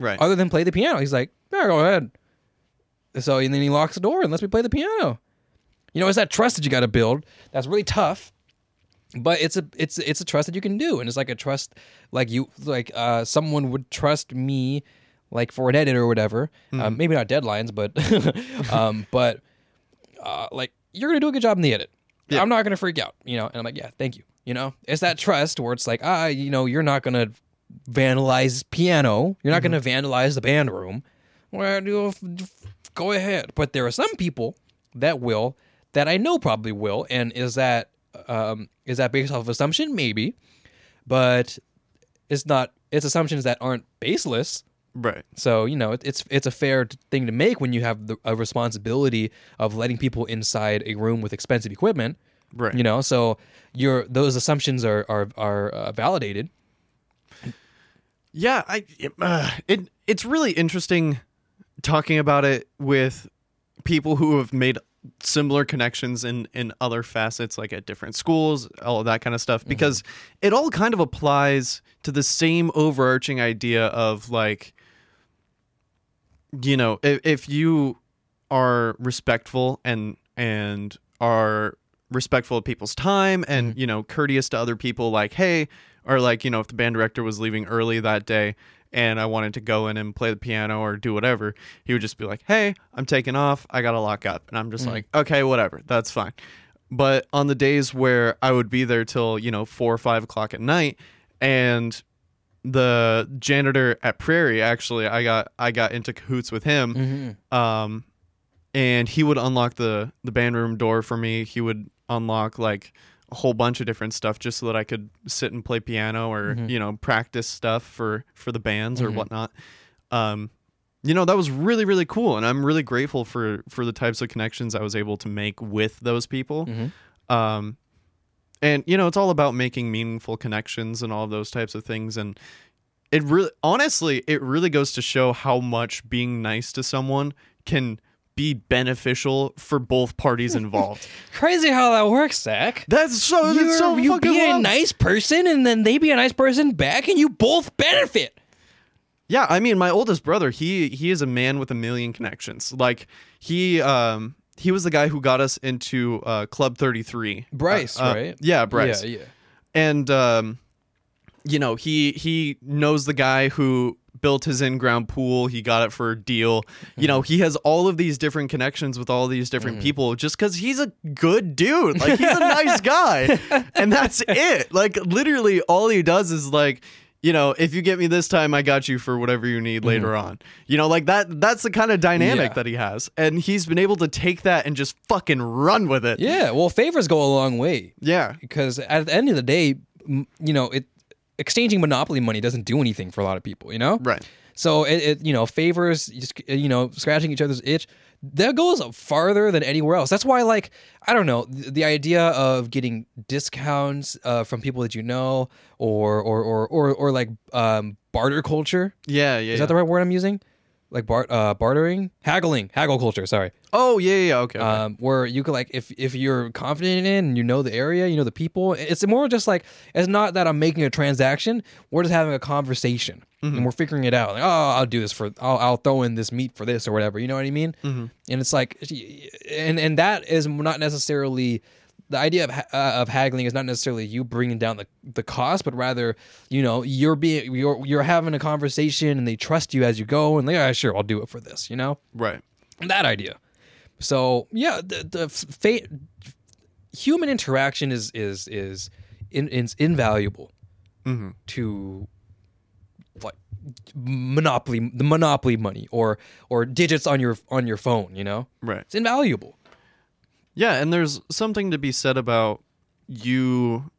right. other than play the piano. He's like, yeah, go ahead. So and then he locks the door and lets me play the piano. You know, it's that trust that you got to build. That's really tough, but it's a it's it's a trust that you can do, and it's like a trust like you like uh, someone would trust me, like for an edit or whatever. Um, maybe not deadlines, but [LAUGHS] um, but uh, like you're gonna do a good job in the edit. I'm not gonna freak out, you know. And I'm like, yeah, thank you. You know, it's that trust where it's like, ah, you know, you're not gonna vandalize piano. You're not gonna vandalize the band room. Well, go ahead. But there are some people that will, that I know probably will, and is that um, is that based off of assumption? Maybe, but it's not. It's assumptions that aren't baseless. Right. So you know, it, it's it's a fair thing to make when you have the, a responsibility of letting people inside a room with expensive equipment. Right. You know, so your those assumptions are are are uh, validated. Yeah, I it, uh, it it's really interesting talking about it with people who have made similar connections in in other facets like at different schools, all of that kind of stuff because it all kind of applies to the same overarching idea of like you know, if, if you are respectful and and are respectful of people's time and mm-hmm. you know courteous to other people like hey or like you know if the band director was leaving early that day and I wanted to go in and play the piano or do whatever he would just be like hey I'm taking off. I got to lock up. And I'm just mm. like okay whatever. That's fine. But on the days where I would be there till you know four or five o'clock at night, and the janitor at Prairie actually I got I got into cahoots with him. Mm-hmm. Um, and he would unlock the the band room door for me. He would unlock like a whole bunch of different stuff just so that I could sit and play piano or Mhm. you know practice stuff for for the bands or Mhm. whatnot. Um, you know that was really really cool, and I'm really grateful for for the types of connections I was able to make with those people. Mm-hmm. Um, and you know it's all about making meaningful connections and all those types of things and it really honestly it really goes to show how much being nice to someone can be beneficial for both parties involved [LAUGHS] Crazy how that works, Zach. that's so that's so you fucking be a nice person, and then they be a nice person back, and you both benefit. yeah i mean my oldest brother he he is a man with a million connections like he um he was the guy who got us into uh club 33 Bryce, Uh, uh, right? yeah bryce. Yeah, yeah. and um, you know he he knows the guy who built his in-ground pool. He got it for a deal. You know he has all of these different connections with all these different people just because he's a good dude. Like he's a nice [LAUGHS] guy. And that's it. Like literally all he does is like you know if you get me this time i got you for whatever you need mm-hmm. later on. You know like that that's the kind of dynamic Yeah. that he has. And he's been able to take that and just fucking run with it. Yeah, well, favors go a long way. Yeah. Because at the end of the day, you know, it exchanging monopoly money doesn't do anything for a lot of people. You know, right So it, it you know favors just, you know scratching each other's itch that goes farther than anywhere else. That's why like I don't know the, the idea of getting discounts uh, from people that you know or or or or, or like um, barter culture yeah yeah, is yeah. that the right word I'm using? Like bar- uh, bartering, haggling, haggle culture. Sorry, oh yeah yeah okay, okay. um, where you could like if if you're confident in and you know the area, you know the people. It's more just like it's not that I'm making a transaction. We're just having a conversation and we're figuring it out. Like, oh, I'll do this for. I'll, I'll throw in this meat for this or whatever. You know what I mean? Mhm. And it's like, and and that is not necessarily. The idea of uh, of haggling is not necessarily you bringing down the, the cost, but rather, you know, you're being you're you're having a conversation and they trust you as you go, and they like, yeah, sure, I'll do it for this, you know right that idea. So yeah, the the fa- human interaction is is is in, is invaluable mm-hmm. to like monopoly the monopoly money or or digits on your on your phone. You know, right it's invaluable. Yeah, and there's something to be said about you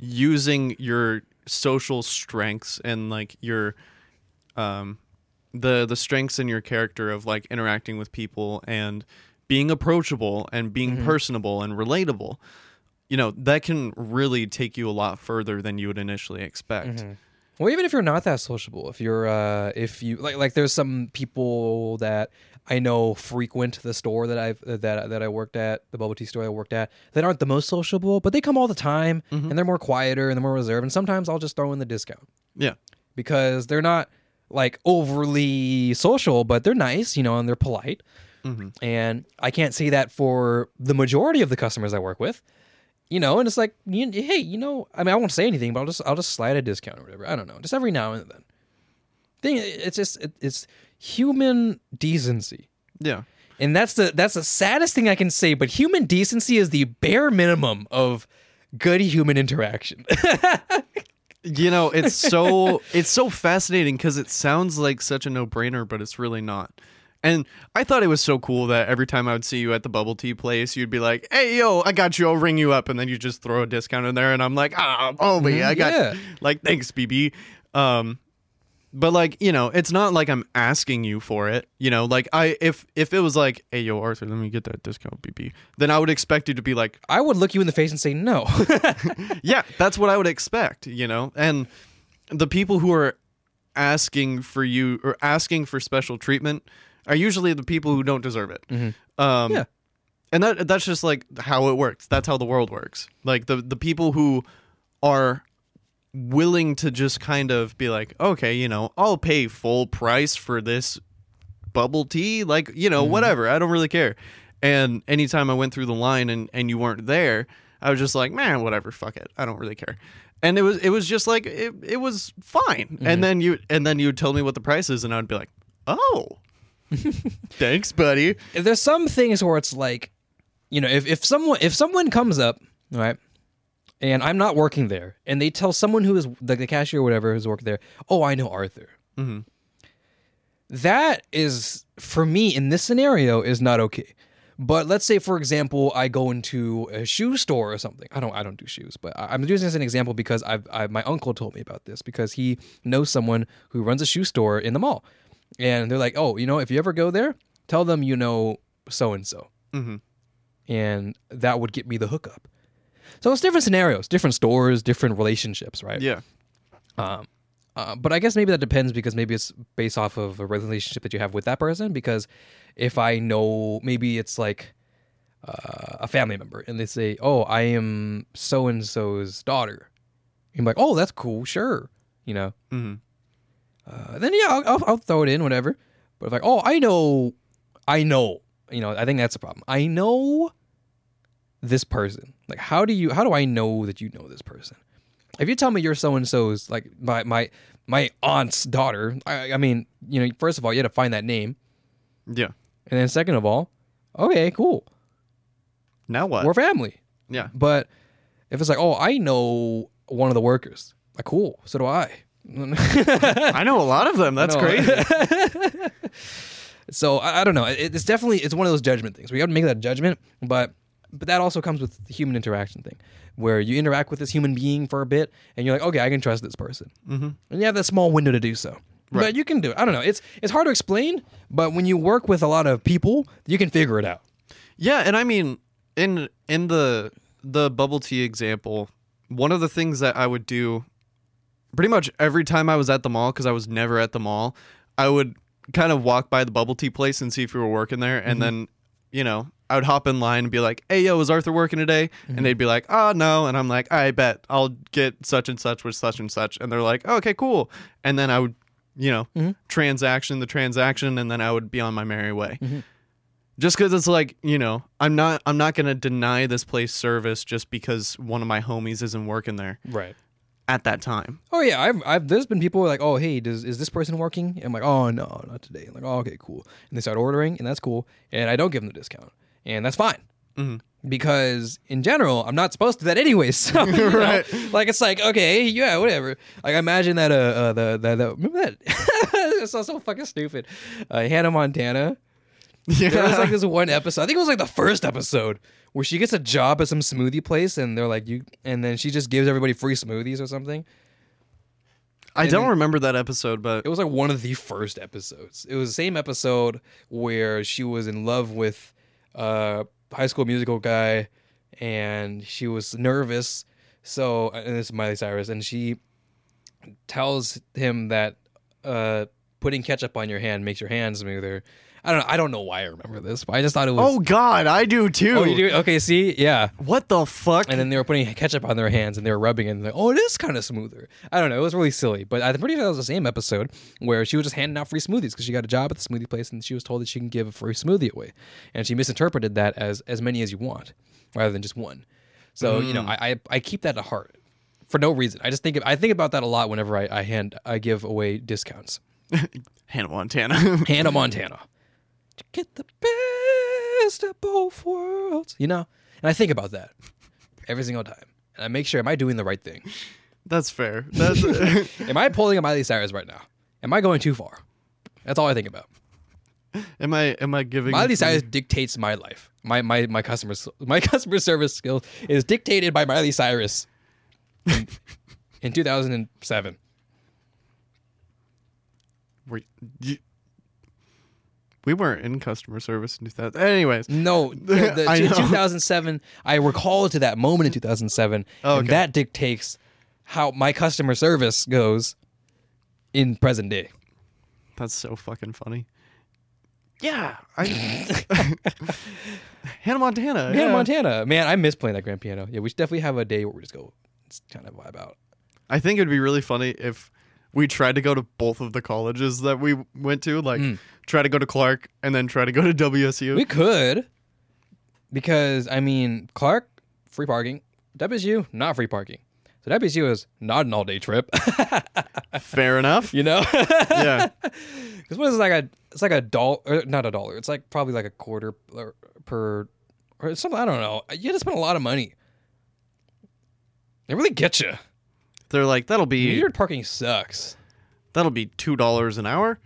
using your social strengths and like your um the the strengths in your character of like interacting with people and being approachable and being personable and relatable. You know, that can really take you a lot further than you would initially expect. Well, even if you're not that sociable, if you're uh if you like like there's some people that I know frequent the store that I've that that I worked at, the bubble tea store I worked at, that aren't the most sociable, but they come all the time and they're more quieter and they're more reserved and sometimes I'll just throw in the discount Yeah. because they're not like overly social, but they're nice, you know, and they're polite. Mhm. And I can't say that for the majority of the customers I work with. You know, and it's like, you, hey, you know, I mean, I won't say anything, but I'll just, I'll just slide a discount or whatever. I don't know, just every now and then. Thing, it's just, it, it's human decency, Yeah. and that's the, that's the saddest thing I can say. But human decency is the bare minimum of good human interaction. [LAUGHS] You know, it's so it's so fascinating because it sounds like such a no brainer, but it's really not. And I thought it was so cool that every time I would see you at the bubble tea place, you'd be like, "Hey, yo, I got you. I'll ring you up," and then you just throw a discount in there, and I'm like, "Ah, oh, me, I got yeah. like thanks, BB." Um, but like you know, it's not like I'm asking you for it. You know, like I if if it was like, "Hey, yo, Arthur, let me get that discount, BB," then I would expect you to be like, I would look you in the face and say no. [LAUGHS] yeah, that's what I would expect, you know? And the people who are asking for you or asking for special treatment are usually the people who don't deserve it. Mm-hmm. Um, Yeah. And that that's just like how it works. That's how the world works. Like the the people who are willing to just kind of be like, okay, you know, I'll pay full price for this bubble tea, like you know, mm-hmm. whatever. I don't really care. And anytime I went through the line and and you weren't there, I was just like, man, whatever, fuck it, I don't really care. And it was it was just like it, it was fine. And mm-hmm. then you and then you would tell me what the price is, and I'd be like, oh, thanks, buddy. there's some things where it's like you know, if, if someone if someone comes up, right, and I'm not working there, and they tell someone who is like the cashier or whatever who's working there, oh, I know Arthur. Mhm. That is for me in this scenario is not okay. But let's say, for example, I go into a shoe store or something. I don't, I don't do shoes, but I- I'm using this as an example because I've, I, my uncle told me about this because he knows someone who runs a shoe store in the mall, and they're like, oh, you know, if you ever go there, tell them you know so and so, and that would get me the hookup. So it's different scenarios, different stores, different relationships, right? Yeah. Um, uh, but I guess maybe that depends because maybe it's based off of a relationship that you have with that person. Because if I know, maybe it's like uh, a family member, and they say, "Oh, I am so and so's daughter," I'm like, "Oh, that's cool, sure," you know. hmm Uh, then yeah, I'll, I'll, I'll throw it in, whatever. But if like, "Oh, I know, I know," you know, I think that's a problem. I know this person. Like, how do you? How do I know that you know this person? If you tell me you're so and so's like my my my aunt's daughter, I, I mean, you know, first of all, you had to find that name, Yeah. and then second of all, okay, cool, Now what? we're family. yeah. But if it's like, oh, I know one of the workers, like, cool, so do I. [LAUGHS] I know a lot of them. That's crazy. [LAUGHS] so I, I don't know. It, it's definitely it's one of those judgment things. We have to make that judgment, but but that also comes with the human interaction thing, where you interact with this human being for a bit, and you're like, okay, I can trust this person, mm-hmm. and you have that small window to do so. But you can do it. I don't know. It's it's hard to explain, but when you work with a lot of people, you can figure it out. Yeah, and I mean, in in the the bubble tea example, one of the things that I would do, pretty much every time I was at the mall, because I was never at the mall, I would kind of walk by the bubble tea place and see if we were working there, and mm-hmm. then, you know, I would hop in line and be like, "Hey, yo, is Arthur working today?" And mm-hmm. they'd be like, "Oh, no," and I'm like, "I bet I'll get such and such with such and such," and they're like, oh, "Okay, cool," and then I would, you know, mm-hmm. transaction the transaction, and then I would be on my merry way. Just because it's like you know i'm not i'm not gonna deny this place service just because one of my homies isn't working there. Right. At that time Oh yeah, I've, I've there's been people like, oh hey, does is this person working? And I'm like, oh no, not today. I'm like, oh okay, cool. And they start ordering, and that's cool. And I don't give them the discount, and that's fine. Because in general, I'm not supposed to do that anyways. [LAUGHS] So, you know, Right. like it's like okay, yeah, whatever. Like I imagine that uh, uh the, the the remember that [LAUGHS] it's so, so fucking stupid. Uh, Hannah Montana. [LAUGHS] yeah There was like this one episode. I think it was like the first episode where she gets a job at some smoothie place, and they're like you, and then she just gives everybody free smoothies or something. i don't remember that episode but It was like one of the first episodes. It was the same episode where she was in love with a high school musical guy and she was nervous. So, and this is Miley Cyrus, and she tells him that uh, putting ketchup on your hand makes your hand smoother. I don't know. I don't know why I remember this, but I just thought it was. oh god i do too Oh, you do? Okay, see? Yeah. what the fuck And then they were putting ketchup on their hands and they were rubbing it and like, oh, it is kind of smoother. I don't know. It was really silly. But I'm pretty sure that was the same episode where she was just handing out free smoothies because she got a job at the smoothie place and she was told that she can give a free smoothie away. And she misinterpreted that as as many as you want rather than just one. So, you know, mm. I, I, I keep that at heart for no reason. I just think I think about that a lot whenever I, I hand I give away discounts. [LAUGHS] hannah montana Hannah Montana. To get the best of both worlds. You know? And I think about that every single time. And I make sure, am I doing the right thing? that's fair that's [LAUGHS] [LAUGHS] Am I pulling a Miley Cyrus right now? Am I going too far? That's all I think about. am i am i giving Miley Cyrus dictates my life. My my my customer my [LAUGHS] customer service skills is dictated by Miley Cyrus in, in 2007. we, you, we weren't in customer service in 2000 anyways No, [LAUGHS] the, the, I in 2007. I recall to that moment in 2007, Oh, and that dictates how my customer service goes in present day. that's so fucking funny yeah I, [LAUGHS] [LAUGHS] hannah montana Hannah yeah. Montana, man, I miss playing that grand piano. Yeah, we should definitely have a day where we just go, just kind of vibe out. I think it'd be really funny if we tried to go to both of the colleges that we went to, like hmm. Try to go to Clark and then try to go to WSU. We could, because I mean, Clark free parking, WSU not free parking. So WSU is not an all day trip, [LAUGHS] Fair enough. you know. [LAUGHS] yeah. [LAUGHS] Because what is it, like a it's like a dollar, not a dollar. It's like probably like a quarter per- or something. I don't know. You had to spend a lot of money. They really get you. They're like, that'll be Metered parking sucks. that'll be two dollars an hour.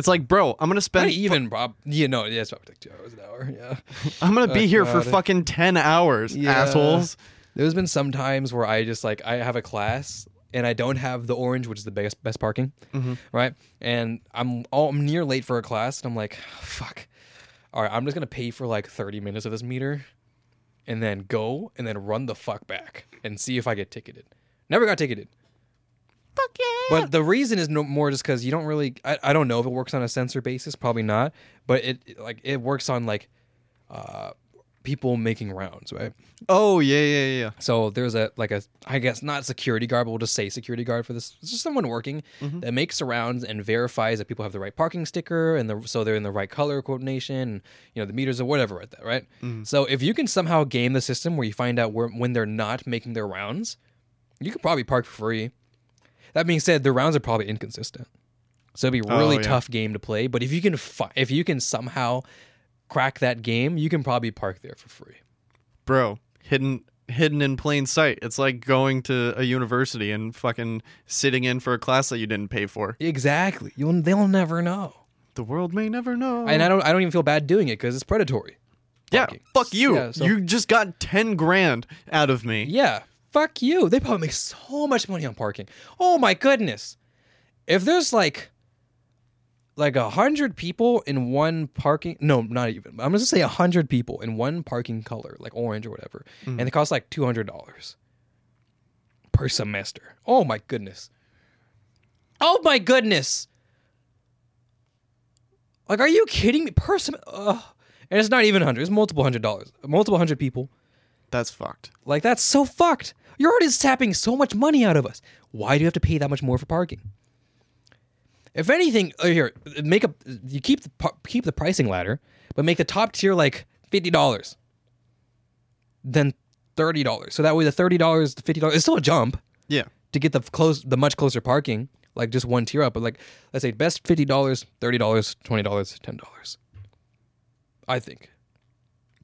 It's like, bro, I'm gonna Not spend even, Bob. Yeah, no, yeah, it's probably like two hours an hour. Yeah. I'm gonna be Oh, here for fucking ten hours, Yeah. assholes. There's been some times where I just like I have a class and I don't have the orange, which is the best best parking, mm-hmm. right? And I'm all I'm near late for a class, and I'm like, fuck. All right, I'm just gonna pay for like 30 minutes of this meter, and then go and then run the fuck back and see if I get ticketed. Never got ticketed. Fuck yeah. But the reason is no more just because you don't really. I, I don't know if it works on a sensor basis. Probably not. But it like it works on like uh people making rounds, right? Oh yeah, yeah, yeah. So there's a like a I guess not security guard, but we'll just say security guard for this. It's just someone working that makes rounds and verifies that people have the right parking sticker and the, so they're in the right color coordination, and, you know the meters or whatever at that, right? So if you can somehow game the system where you find out where when they're not making their rounds, you could probably park for free. That being said, the rounds are probably inconsistent, so it'd be a really Oh, yeah. tough game to play. But if you can fi- if you can somehow crack that game, you can probably park there for free. Bro, hidden hidden in plain sight. It's like going to a university and fucking sitting in for a class that you didn't pay for. Exactly. You'll they'll never know. The world may never know. And I don't I don't even feel bad doing it because it's predatory. yeah, fuck you. Yeah, so- you just got ten grand out of me. Yeah. Fuck you. They probably make so much money on parking. Oh my goodness. If there's like like a hundred people in one parking no, not even. I'm gonna say a hundred people in one parking color, like orange or whatever. Mm. And it costs like two hundred dollars per semester. Oh my goodness. Oh my goodness. Like, are you kidding me? Per sem- Ugh. And it's not even a hundred. It's multiple hundred dollars. Multiple hundred people. That's fucked. Like that's so fucked. You're already tapping so much money out of us. Why do you have to pay that much more for parking? If anything, uh, here make a you keep the keep the pricing ladder, but make the top tier like fifty dollars, then thirty dollars. So that way the thirty dollars, the fifty dollars is still a jump Yeah. to get the close the much closer parking, like just one tier up. But like let's say best fifty dollars, thirty dollars, twenty dollars, ten dollars. I think.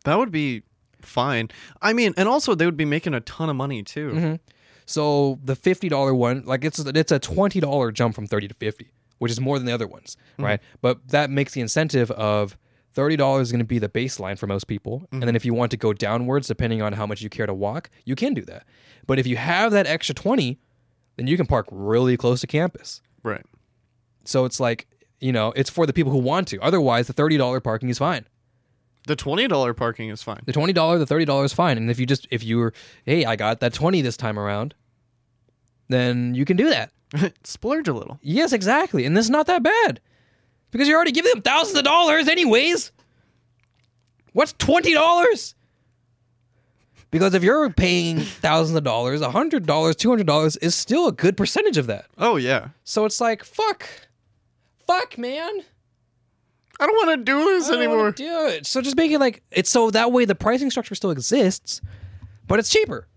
That would be fine. I mean, and also they would be making a ton of money too. Mm-hmm. So the fifty dollar one, like it's it's a twenty dollar jump from thirty to fifty, which is more than the other ones, right? But that makes the incentive of thirty dollars is going to be the baseline for most people, and then if you want to go downwards, depending on how much you care to walk, you can do that. But if you have that extra twenty, then you can park really close to campus. Right. So it's like you know, it's for the people who want to. Otherwise, the thirty dollar parking is fine. The twenty dollar parking is fine. The twenty dollar, the thirty dollars is fine. And if you just if you were, hey, I got that twenty this time around, then you can do that. [LAUGHS] Splurge a little. Yes, exactly. And this is not that bad. Because you're already giving them thousands of dollars anyways. What's twenty dollars? Because if you're paying thousands of dollars, a hundred dollars, two hundred dollars is still a good percentage of that. Oh yeah. So it's like, fuck. Fuck, man. I don't want to do this I don't anymore. wanna do it. So just make it like it's so that way the pricing structure still exists, but it's cheaper,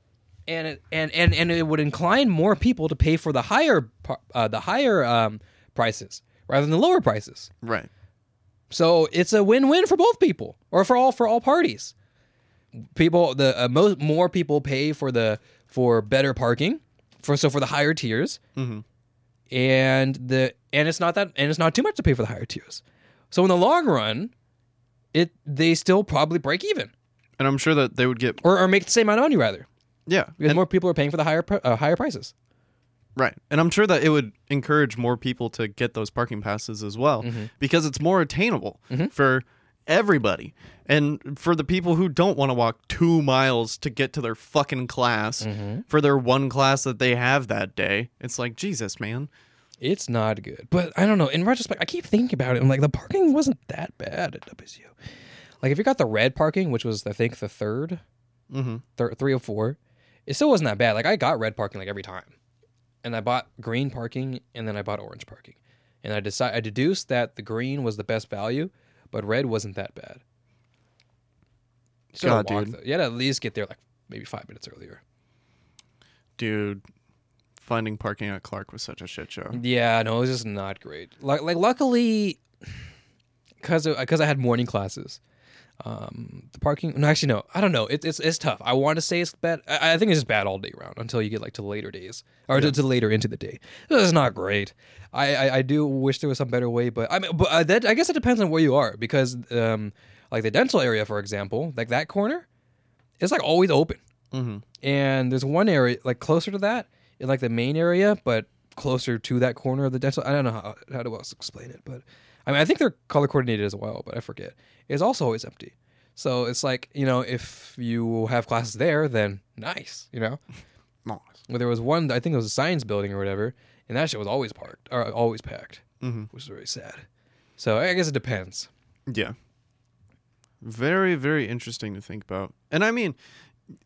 and it and and and it would incline more people to pay for the higher par- uh, the higher um, prices rather than the lower prices. Right. So it's a win-win for both people, or for all for all parties. People, the uh, most more people pay for the for better parking, for so for the higher tiers, Mhm. and the and it's not that and it's not too much to pay for the higher tiers. So in the long run, it they still probably break even And I'm sure that they would get or, or make the same amount of money rather yeah. because and- more people are paying for the higher uh, higher prices. Right. And I'm sure that it would encourage more people to get those parking passes as well Mm-hmm. because it's more attainable for everybody. And for the people who don't want to walk two miles to get to their fucking class Mm-hmm. for their one class that they have that day, it's like, Jesus, man. It's not good. But I don't know. In retrospect, I keep thinking about it. I'm like, the parking wasn't that bad at WSU. Like, if you got the red parking, which was, I think, the 3rd Mm-hmm. thir- three or four, it still wasn't that bad. Like, I got red parking like every time. And I bought green parking and then I bought orange parking. And I decided, I deduced that the green was the best value, but red wasn't that bad. So God, dude. though. You had to at least get there like maybe five minutes earlier. Dude, finding parking at Clark was such a shit show. Yeah, no, it was just not great. Like, like luckily, because because I had morning classes, Um, the parking. No, actually, no. I don't know. It, it's it's tough. I want to say it's bad. I, I think it's just bad all day round until you get like to later days or to, to later into the day. Is not great. I, I I do wish there was some better way, but I mean, but uh, that I guess it depends on where you are because um, like the dental area, for example, like that corner, it's like always open. Mm-hmm. And there's one area like closer to that in like the main area, but closer to that corner of the dental. I don't know how, how to else explain it, but I mean I think they're color coordinated as well, but I forget. It's also always empty. So it's like you know if you have classes there, then nice, you know. [LAUGHS] Nice. Well, there was one I think it was a science building or whatever, and that shit was always parked or always packed, Mm-hmm. which is very sad. So I guess it depends. Yeah. Very, very interesting to think about. And I mean,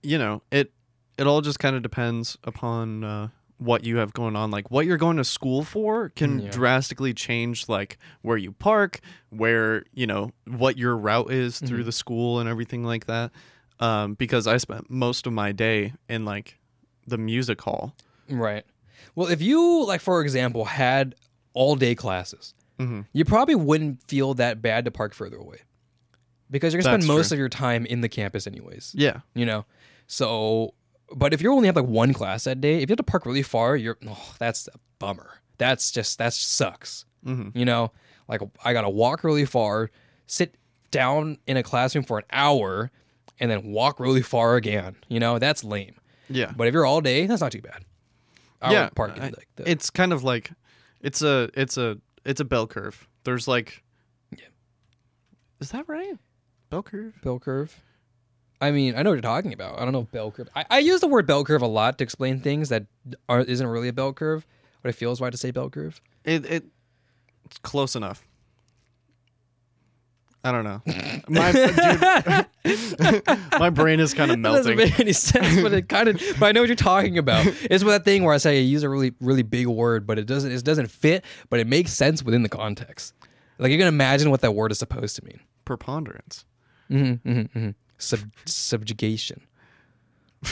you know, it it all just kind of depends upon uh, what you have going on. Like what you're going to school for can Yeah. drastically change like where you park, where, you know, what your route is through the school and everything like that. Um, because I spent most of my day in like the music hall. Right. Well, if you like, for example, had all day classes, Mhm. you probably wouldn't feel that bad to park further away because you're gonna spend That's most true. of your time in the campus anyways. Yeah. You know. So, but if you only have like one class that day, if you have to park really far, you're oh, that's a bummer. That's just that sucks. Mhm. You know, like I gotta walk really far, sit down in a classroom for an hour, and then walk really far again. You know, that's lame. Yeah. But if you're all day, that's not too bad. I yeah, park in like the, it's kind of like it's a it's a it's a bell curve. There's like Yeah. Is that right? Bell curve? bell curve. I mean, I know what you're talking about. I don't know if bell curve. I, I use the word bell curve a lot to explain things that are isn't really a bell curve, but it feels right to say bell curve. It it it's close enough. I don't know. My dude, [LAUGHS] my brain is kind of [LAUGHS] It doesn't melting. make any sense, but it kind of. [LAUGHS] But I know what you're talking about. It's that thing where I say I use a really really big word, but it doesn't it doesn't fit, but it makes sense within the context. Like you can imagine what that word is supposed to mean. Preponderance. Mm-hmm, mm-hmm, mm-hmm. Sub, subjugation. [LAUGHS]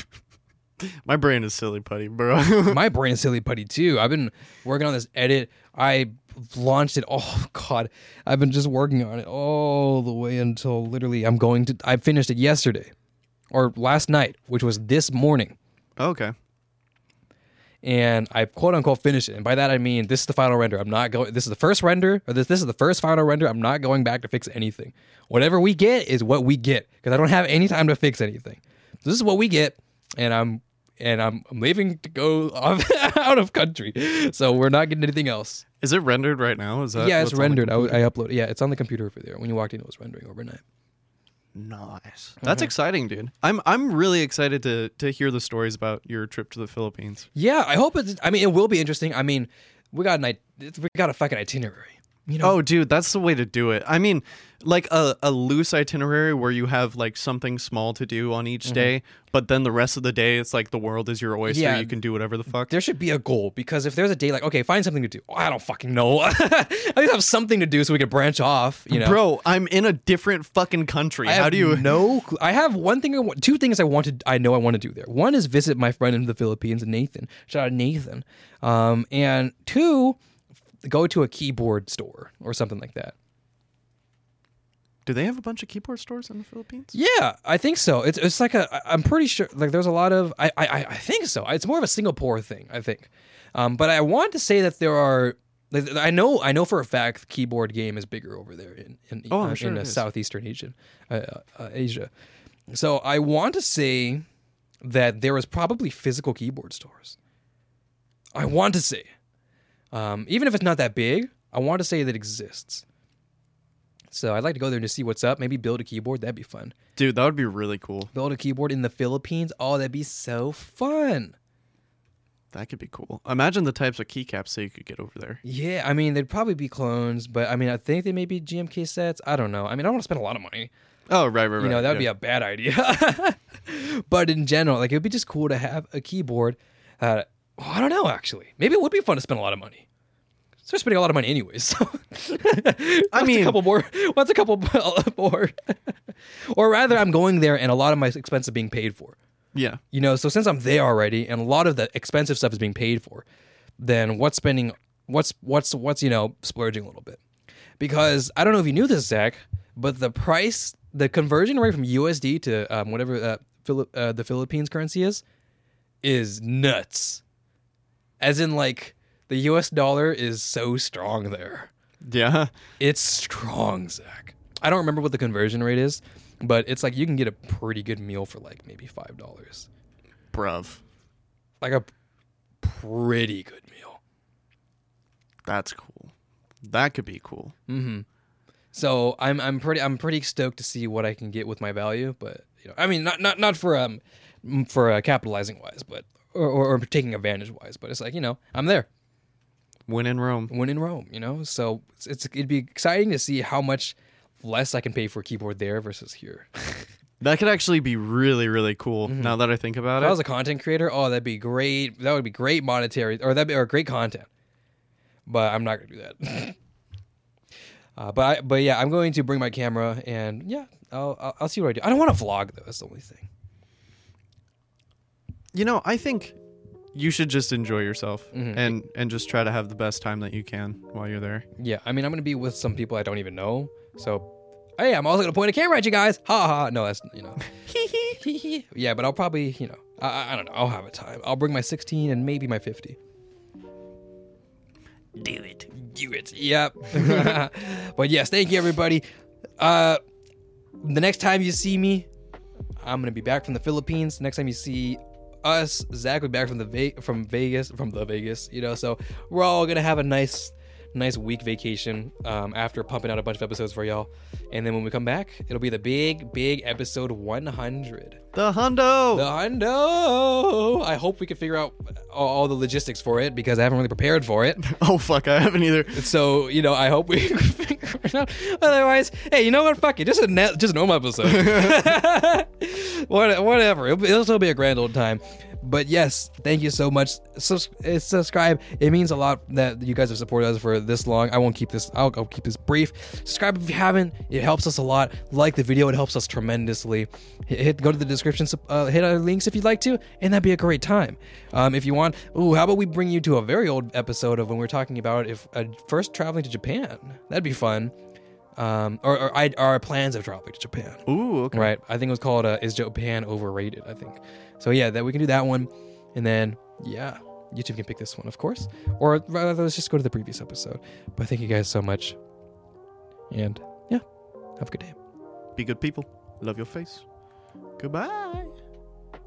My brain is silly putty, bro. [LAUGHS] My brain is [LAUGHS] silly putty too. I've been working on this edit. I launched it. Oh god, I've been just working on it all the way until literally I'm going to. I finished it yesterday, or last night, which was this morning, okay. And I quote unquote finish it. And by that I mean this is the final render. I'm not going. This is the first render, or this this is the first final render. I'm not going back to fix anything. Whatever we get is what we get because I don't have any time to fix anything. This is what we get, and I'm and I'm, I'm leaving to go [LAUGHS] off out of country, so we're not getting anything else. Is it rendered right now? Is that yeah, it's what's on the rendered. I, I uploaded. Yeah, it's on the computer over there. When you walked in, it was rendering overnight. Nice. That's mm-hmm. exciting, dude. I'm I'm really excited to to hear the stories about your trip to the Philippines. Yeah, I hope it's. I mean, it will be interesting. I mean, we got an it- we got a fucking itinerary. You know, Oh, dude, that's the way to do it. I mean, like a, a loose itinerary where you have like something small to do on each day, but then the rest of the day it's like the world is your oyster. Yeah. You can do whatever the fuck. there should be a goal because if there's a day like, okay, find something to do. Oh, I don't fucking know. [LAUGHS] i just have something to do so we can branch off. You know, Bro, I'm in a different fucking country. I How do you [LAUGHS] No, cl- I have one thing. I want, two things I wanted. I know I want to do there. One is visit my friend in the Philippines, Nathan. Shout out Nathan. Um, and two, go to a keyboard store or something like that. Do they have a bunch of keyboard stores in the Philippines? Yeah, I think so. It's it's like a. I'm pretty sure. Like, there's a lot of. I I I- think so. It's more of a Singapore thing. I think. Um, but I want to say that there are. Like, I know. I know for a fact, keyboard game is bigger over there in in, Oh, uh, sure in uh, southeastern Asian, uh, uh, uh, Asia. So I want to say that there is probably physical keyboard stores. I want to say, um, even if it's not that big, I want to say that it exists. So I'd like to go there to see what's up. Maybe build a keyboard. That'd be fun Dude, that would be really cool. build a keyboard in the Philippines. Oh, that'd be so fun. That could be cool. Imagine the types of keycaps that you could get over there. Yeah, I mean, they'd probably be clones, but I mean, I think they may be GMK sets. I don't know. I mean, I don't want to spend a lot of money. Oh, right, right, right. You know, that would yeah. be a bad idea. [LAUGHS] but in general, like, it would be just cool to have a keyboard. Uh, oh, I don't know, actually. Maybe it would be fun to spend a lot of money. So we're spending a lot of money anyways. So [LAUGHS] I mean- a couple [LAUGHS] more. What's a couple more? or rather, I'm going there and a lot of my expenses are being paid for. Yeah. You know, so since I'm there already and a lot of the expensive stuff is being paid for, then what's spending what's what's what's, you know, splurging a little bit. Because I don't know if you knew this, Zach, but the price the conversion rate from USD to um, whatever uh, Phili- uh, the Philippines currency is is nuts. As in, like the US dollar is so strong there. Yeah. It's strong, Zach. I don't remember what the conversion rate is, but it's like you can get a pretty good meal for like maybe five dollars. Bruv. Like a pretty good meal. That's cool. That could be cool. So I'm I'm pretty I'm pretty stoked to see what I can get with my value, but you know, I mean, not not not for um for uh, capitalizing wise, but or, or, or taking advantage wise, but it's like you know I'm there, When in Rome. when in Rome, you know. So it's, it's it'd be exciting to see how much less I can pay for a keyboard there versus here. [LAUGHS] That could actually be really, really cool now that I think about If I it. was a content creator, oh, that'd be great. That would be great monetary, or that'd be or great content. But I'm not gonna do that. [LAUGHS] uh, but I, but yeah, I'm going to bring my camera and yeah, I'll, I'll I'll see what I do. I don't want to vlog though. That's the only thing. You know, I think you should just enjoy yourself Mm-hmm. and and just try to have the best time that you can while you're there. Yeah, I mean, I'm gonna be with some people I don't even know. So, hey, I'm also gonna point a camera at you guys. Ha ha. No, that's you know. [LAUGHS] yeah, but I'll probably you know I- I, I don't know. I'll have a time. I'll bring my 16 and maybe my 50. Do it. Do it. Yep. [LAUGHS] but yes, thank you everybody. Uh the next time you see me, I'm gonna be back from the Philippines. Next time you see us, Zach be back from the Ve- from Vegas, from the Vegas, you know. So we're all gonna have a nice, nice week vacation um, after pumping out a bunch of episodes for y'all. And then when we come back, it'll be the big, big episode 100. The hundo. The hundo. I hope we can figure out all, all the logistics for it because I haven't really prepared for it. [LAUGHS] oh fuck, I haven't either. So you know, I hope we [LAUGHS] figure it out. Otherwise, hey, you know what? Fuck it, just a net, just a normal episode. [LAUGHS] What- Whatever, it'll, it'll still be a grand old time. But yes, thank you so much. Sus- uh, subscribe. It means a lot that you guys have supported us for this long. I won't keep this. I'll, I'll keep this brief. Subscribe if you haven't. It helps us a lot. Like the video. It helps us tremendously. Hit, hit go to the description. Uh, hit our links if you'd like to, and that'd be a great time. Um, if you want, ooh, how about we bring you to a very old episode of when we are talking about if uh, first traveling to Japan? That'd be fun. Um, or, or I, our plans of traveling to Japan. Ooh, okay. Right. I think it was called uh, "Is Japan Overrated?" I think. So yeah, that we can do that one, and then yeah, YouTube can pick this one, of course, or rather, let's just go to the previous episode. But thank you guys so much, and yeah, have a good day. Be good people. Love your face. Goodbye.